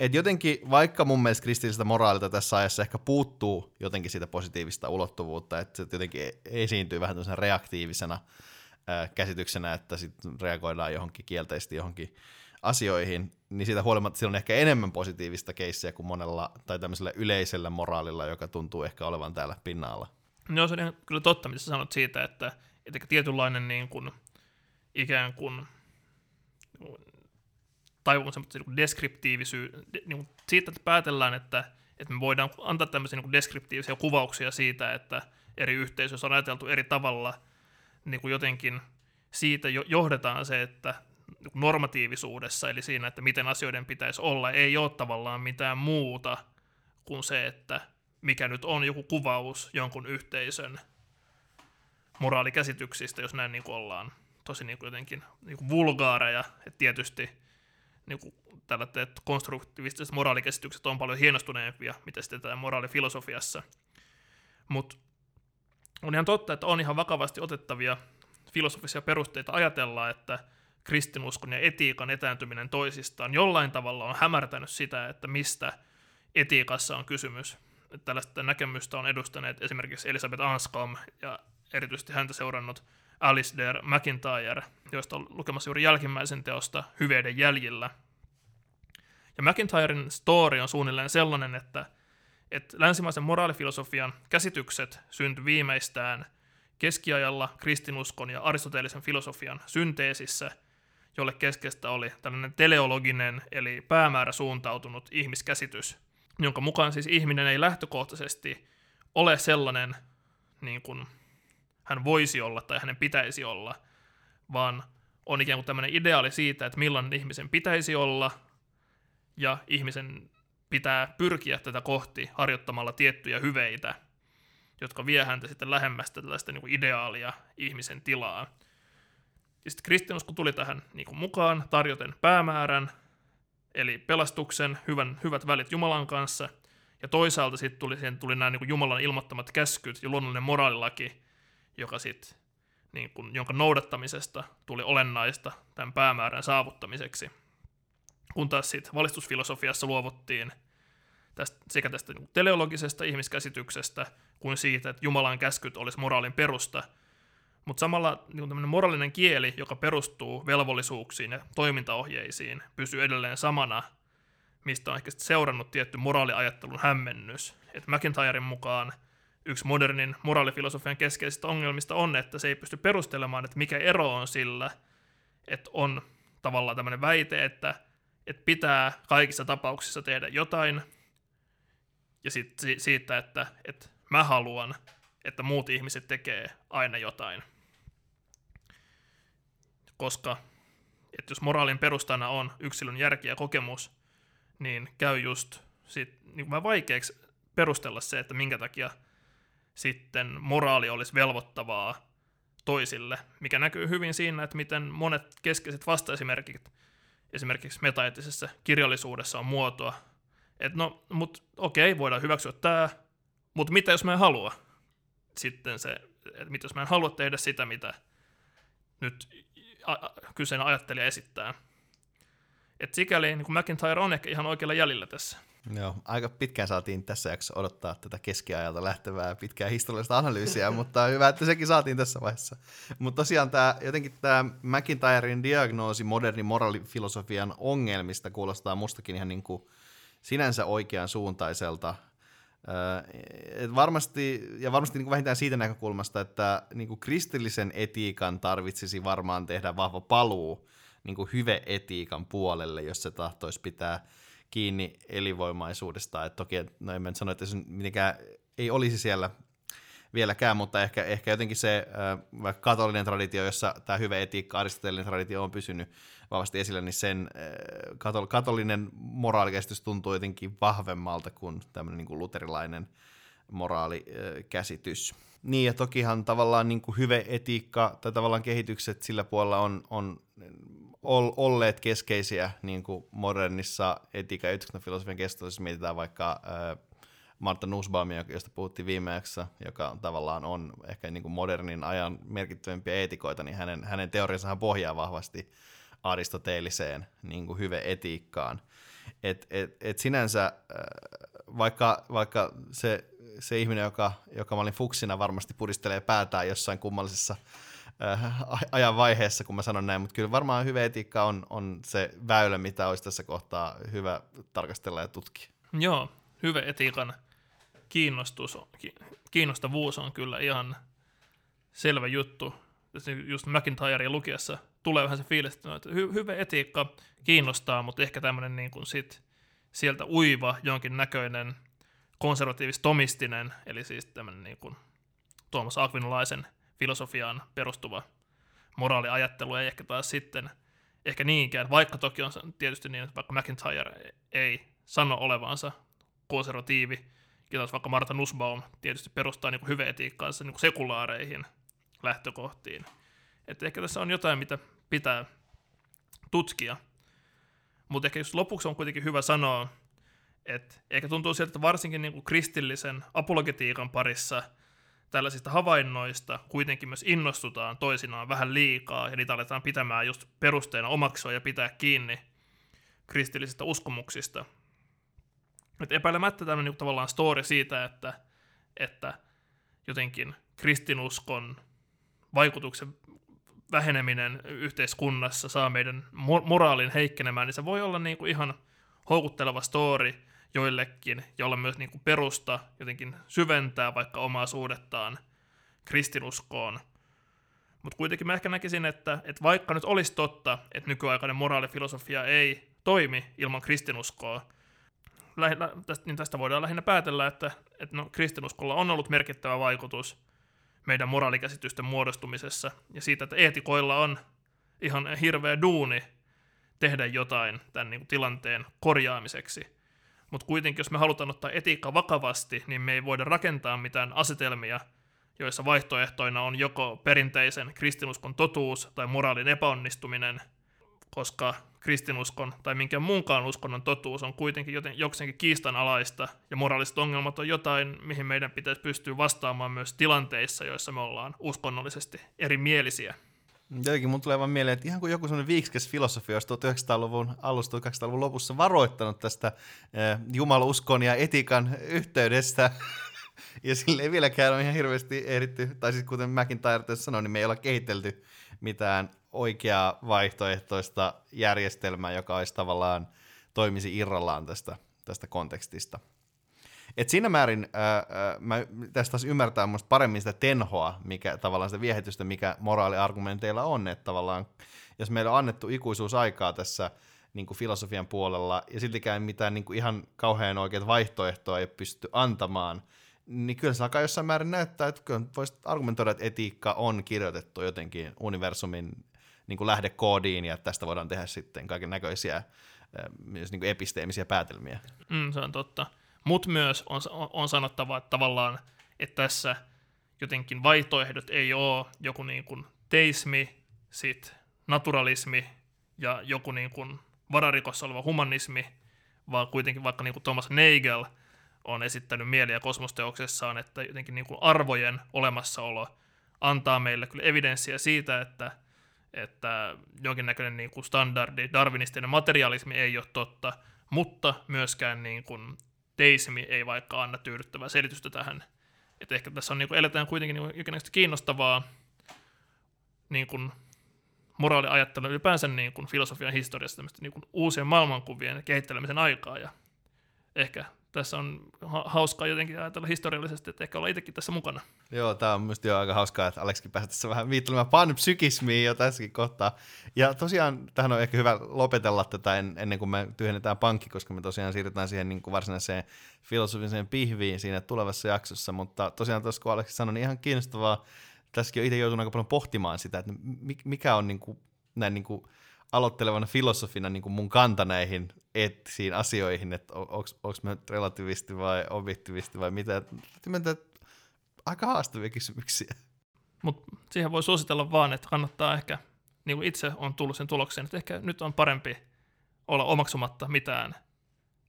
Et jotenkin, vaikka mun mielestä kristillisestä moraalilta tässä ajassa ehkä puuttuu jotenkin siitä positiivista ulottuvuutta, että se jotenkin e- esiintyy vähän tämmöisenä reaktiivisena ää, käsityksenä, että sitten reagoidaan johonkin kielteisesti johonkin asioihin, niin siitä huolimatta sillä on ehkä enemmän positiivista keissiä kuin monella tai tämmöisellä yleisellä moraalilla, joka tuntuu ehkä olevan täällä pinnalla. No se on kyllä totta, mitä sä sanot siitä, että että tietynlainen niin kuin, ikään kuin semmoista niin deskriptiivisyys, niin kuin siitä, että päätellään, että, että me voidaan antaa tämmöisiä niin kuin deskriptiivisia kuvauksia siitä, että eri yhteisöissä on ajateltu eri tavalla, niin kuin jotenkin siitä johdetaan se, että niin normatiivisuudessa, eli siinä, että miten asioiden pitäisi olla, ei ole tavallaan mitään muuta kuin se, että mikä nyt on joku kuvaus jonkun yhteisön moraalikäsityksistä, jos näin niin kuin ollaan tosi niin kuin jotenkin niin kuin vulgaareja, että tietysti niin kuin tällaiset konstruktiivistiset moraalikäsitykset on paljon hienostuneempia, mitä sitten tämä moraalifilosofiassa. Mutta on ihan totta, että on ihan vakavasti otettavia filosofisia perusteita ajatella, että kristinuskon ja etiikan etääntyminen toisistaan jollain tavalla on hämärtänyt sitä, että mistä etiikassa on kysymys. Tällaista näkemystä on edustaneet esimerkiksi Elisabeth Anscombe ja erityisesti häntä seurannut Alistair McIntyre, joista on lukemassa juuri jälkimmäisen teosta Hyveiden jäljillä. Ja McIntyren story on suunnilleen sellainen, että, että länsimaisen moraalifilosofian käsitykset syntyi viimeistään keskiajalla kristinuskon ja aristoteellisen filosofian synteesissä, jolle keskeistä oli tällainen teleologinen eli päämäärä suuntautunut ihmiskäsitys, jonka mukaan siis ihminen ei lähtökohtaisesti ole sellainen niin kuin hän voisi olla tai hänen pitäisi olla, vaan on ikään kuin tämmöinen ideaali siitä, että millainen ihmisen pitäisi olla, ja ihmisen pitää pyrkiä tätä kohti harjoittamalla tiettyjä hyveitä, jotka vie häntä sitten lähemmästä tällaista niin kuin ideaalia ihmisen tilaa. Ja sitten kristinusko tuli tähän niin kuin mukaan tarjoten päämäärän, eli pelastuksen, hyvän, hyvät välit Jumalan kanssa, ja toisaalta sitten tuli, tuli nämä niin kuin Jumalan ilmoittamat käskyt ja luonnollinen moraalilaki, joka sit, niin kuin, jonka noudattamisesta tuli olennaista tämän päämäärän saavuttamiseksi. Kun taas sitten valistusfilosofiassa luovuttiin tästä, sekä tästä niin teleologisesta ihmiskäsityksestä kuin siitä, että Jumalan käskyt olisi moraalin perusta, mutta samalla niin moraalinen kieli, joka perustuu velvollisuuksiin ja toimintaohjeisiin, pysyy edelleen samana, mistä on ehkä seurannut tietty moraaliajattelun hämmennys. Et McIntyren mukaan yksi modernin moraalifilosofian keskeisistä ongelmista on, että se ei pysty perustelemaan, että mikä ero on sillä, että on tavallaan tämmöinen väite, että, että pitää kaikissa tapauksissa tehdä jotain, ja sit, siitä, että, että mä haluan, että muut ihmiset tekee aina jotain. Koska että jos moraalin perustana on yksilön järki ja kokemus, niin käy just sit, niin vaikeaksi perustella se, että minkä takia sitten moraali olisi velvoittavaa toisille, mikä näkyy hyvin siinä, että miten monet keskeiset vastaesimerkit esimerkiksi metaeettisessä kirjallisuudessa on muotoa, että no, mutta okei, voidaan hyväksyä tämä, mutta mitä jos mä en halua? Sitten se, että mitä jos mä en halua tehdä sitä, mitä nyt kyseinen ajattelija esittää. Et sikäli niin kuin McIntyre on ehkä ihan oikealla jäljellä tässä. Joo, aika pitkään saatiin tässä jaksossa odottaa tätä keskiajalta lähtevää pitkää historiallista analyysiä, mutta hyvä, että sekin saatiin tässä vaiheessa. Mutta tosiaan tämä, jotenkin tämä McIntyren diagnoosi modernin moraalifilosofian ongelmista kuulostaa mustakin ihan niin kuin sinänsä oikean suuntaiselta. Et varmasti, ja varmasti niin kuin vähintään siitä näkökulmasta, että niin kuin kristillisen etiikan tarvitsisi varmaan tehdä vahva paluu niin kuin hyveetiikan puolelle, jos se tahtoisi pitää kiinni elinvoimaisuudesta. Et toki no en sano, että se mitenkään ei olisi siellä vieläkään, mutta ehkä, ehkä jotenkin se vaikka katolinen traditio, jossa tämä hyvä etiikka, aristotelinen traditio on pysynyt vahvasti esillä, niin sen katolinen moraalikäsitys tuntuu jotenkin vahvemmalta kuin tämmöinen niin kuin luterilainen moraalikäsitys. Niin, ja tokihan tavallaan niin kuin hyve-etiikka tai tavallaan kehitykset sillä puolella on, on olleet keskeisiä niin kuin modernissa etiikan ja filosofian kestossa, jos mietitään vaikka äh, Marta Nussbaumia, josta puhuttiin viimeksi, joka tavallaan on ehkä niin kuin modernin ajan merkittävimpiä eetikoita, niin hänen, hänen teoriansa pohjaa vahvasti aristoteeliseen niin kuin hyve-etiikkaan. Et, et, et sinänsä, vaikka, vaikka se, se ihminen, joka, joka mä olin fuksina, varmasti pudistelee päätään jossain kummallisessa ajan vaiheessa, kun mä sanon näin, mutta kyllä varmaan hyvä etiikka on, on se väylä, mitä olisi tässä kohtaa hyvä tarkastella ja tutkia. Joo, hyvä etiikan kiinnostus, kiinnostavuus on kyllä ihan selvä juttu. Just McIntyren lukiessa tulee vähän se fiilis, että, no, hy- hyvä etiikka kiinnostaa, mutta ehkä tämmöinen niin kuin sit sieltä uiva jonkin näköinen konservatiivis-tomistinen, eli siis tämmöinen niin kuin Tuomas Akvinolaisen filosofiaan perustuva moraaliajattelu ei ehkä taas sitten ehkä niinkään, vaikka toki on tietysti niin, että vaikka McIntyre ei sano olevansa konservatiivi, ja taas vaikka Marta Nussbaum tietysti perustaa niin hyveetiikkaansa niin sekulaareihin lähtökohtiin. Että ehkä tässä on jotain, mitä pitää tutkia. Mutta ehkä just lopuksi on kuitenkin hyvä sanoa, että ehkä tuntuu sieltä, että varsinkin niin kristillisen apologetiikan parissa tällaisista havainnoista kuitenkin myös innostutaan toisinaan vähän liikaa, ja niitä aletaan pitämään just perusteena omaksua ja pitää kiinni kristillisistä uskomuksista. Et epäilemättä tämmöinen niin tavallaan story siitä, että, että jotenkin kristinuskon vaikutuksen väheneminen yhteiskunnassa saa meidän moraalin heikkenemään, niin se voi olla niin kuin ihan houkutteleva story joillekin, jolla myös niin kuin perusta jotenkin syventää vaikka omaa suhdettaan kristinuskoon. Mutta kuitenkin mä ehkä näkisin, että, että vaikka nyt olisi totta, että nykyaikainen moraalifilosofia ei toimi ilman kristinuskoa, lähinnä, tästä, niin tästä voidaan lähinnä päätellä, että, että no, kristinuskolla on ollut merkittävä vaikutus meidän moraalikäsitysten muodostumisessa ja siitä, että eetikoilla on ihan hirveä duuni tehdä jotain tämän niin kuin, tilanteen korjaamiseksi. Mutta kuitenkin jos me halutaan ottaa etiikkaa vakavasti, niin me ei voida rakentaa mitään asetelmia, joissa vaihtoehtoina on joko perinteisen kristinuskon totuus tai moraalin epäonnistuminen, koska kristinuskon tai minkään muunkaan uskonnon totuus on kuitenkin joten, jokseenkin kiistanalaista, ja moraaliset ongelmat on jotain, mihin meidän pitäisi pystyä vastaamaan myös tilanteissa, joissa me ollaan uskonnollisesti erimielisiä. Jotenkin mun tulee vaan mieleen, että ihan kuin joku sellainen viikskäs filosofia olisi 1900-luvun alusta 1900-luvun lopussa varoittanut tästä eh, jumaluskon ja etikan yhteydestä, ja sille ei vieläkään ole ihan hirveästi ehditty, tai siis kuten mäkin tässä sanoin, niin me ei olla kehitelty mitään oikeaa vaihtoehtoista järjestelmää, joka olisi tavallaan toimisi irrallaan tästä, tästä kontekstista. Et siinä määrin ää, ää, mä tästä taas ymmärtää musta paremmin sitä tenhoa, mikä tavallaan sitä viehetystä, mikä moraaliargumenteilla on, että tavallaan jos meillä on annettu ikuisuusaikaa tässä niin kuin filosofian puolella ja siltikään mitään niin kuin ihan kauhean oikeat vaihtoehtoa ei pysty antamaan, niin kyllä se alkaa jossain määrin näyttää, että kyllä voisi argumentoida, että etiikka on kirjoitettu jotenkin universumin niin kuin lähdekoodiin ja tästä voidaan tehdä sitten kaiken näköisiä myös niin kuin episteemisiä päätelmiä. Mm, se on totta. Mutta myös on, on sanottava, että tavallaan, että tässä jotenkin vaihtoehdot ei ole joku niin kuin teismi, sit naturalismi ja joku niin kuin vararikossa oleva humanismi, vaan kuitenkin vaikka niin kuin Thomas Nagel on esittänyt mieli- ja kosmosteoksessaan, että jotenkin niin kuin arvojen olemassaolo antaa meille kyllä evidenssiä siitä, että, että jonkinnäköinen niin kuin standardi darwinistinen materialismi ei ole totta, mutta myöskään niin kuin deismi ei vaikka anna tyydyttävää selitystä tähän. Että ehkä tässä on, niin kuin, eletään kuitenkin niin kuin, kiinnostavaa niin kuin, moraaliajattelua ylipäänsä niin kuin, filosofian historiassa niin kuin, uusien maailmankuvien kehittelemisen aikaa, ja ehkä tässä on hauskaa jotenkin ajatella historiallisesti, että ehkä olla itsekin tässä mukana. Joo, tämä on myös jo aika hauskaa, että Aleksikin pääsi tässä vähän viittelemään panpsykismiin jo tässäkin kohtaa. Ja tosiaan tähän on ehkä hyvä lopetella tätä ennen kuin me tyhjennetään pankki, koska me tosiaan siirrytään siihen niin kuin varsinaiseen filosofiseen pihviin siinä tulevassa jaksossa. Mutta tosiaan tuossa kun Aleksi sanoi, niin ihan kiinnostavaa. Tässäkin on itse joutunut aika paljon pohtimaan sitä, että mikä on niin kuin, näin niin kuin aloittelevana filosofina niin kuin mun kanta näihin eettisiin asioihin, että on, onko mä relativisti vai objektivisti vai mitä. Myöntää, aika haastavia kysymyksiä. Mutta siihen voi suositella vaan, että kannattaa ehkä, niin kuin itse on tullut sen tulokseen, että ehkä nyt on parempi olla omaksumatta mitään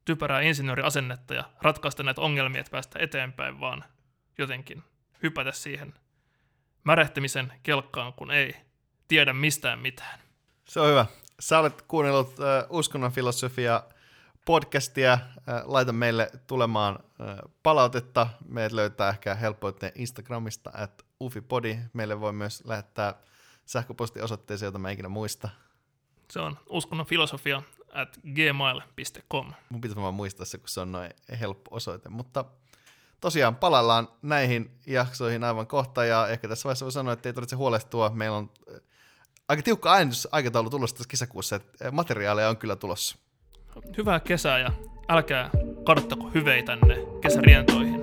typerää insinööriasennetta ja ratkaista näitä ongelmia, että päästä eteenpäin, vaan jotenkin hypätä siihen märehtimisen kelkkaan, kun ei tiedä mistään mitään. Se on hyvä. Sä olet kuunnellut uh, uskonnon filosofia podcastia. Uh, laita meille tulemaan uh, palautetta. Meidät löytää ehkä helpoiten Instagramista, että ufipodi. Meille voi myös lähettää sähköpostiosoitteeseen, jota mä ikinä muista. Se on uskonnon filosofia at gmail.com. Mun pitää vaan muistaa se, kun se on noin helppo osoite. Mutta tosiaan palaillaan näihin jaksoihin aivan kohta, ja ehkä tässä vaiheessa voi sanoa, että ei tarvitse huolestua. Meillä on aika tiukka aikataulu tulossa tässä kesäkuussa, että materiaalia on kyllä tulossa. Hyvää kesää ja älkää kadottako hyveitänne kesärientoihin.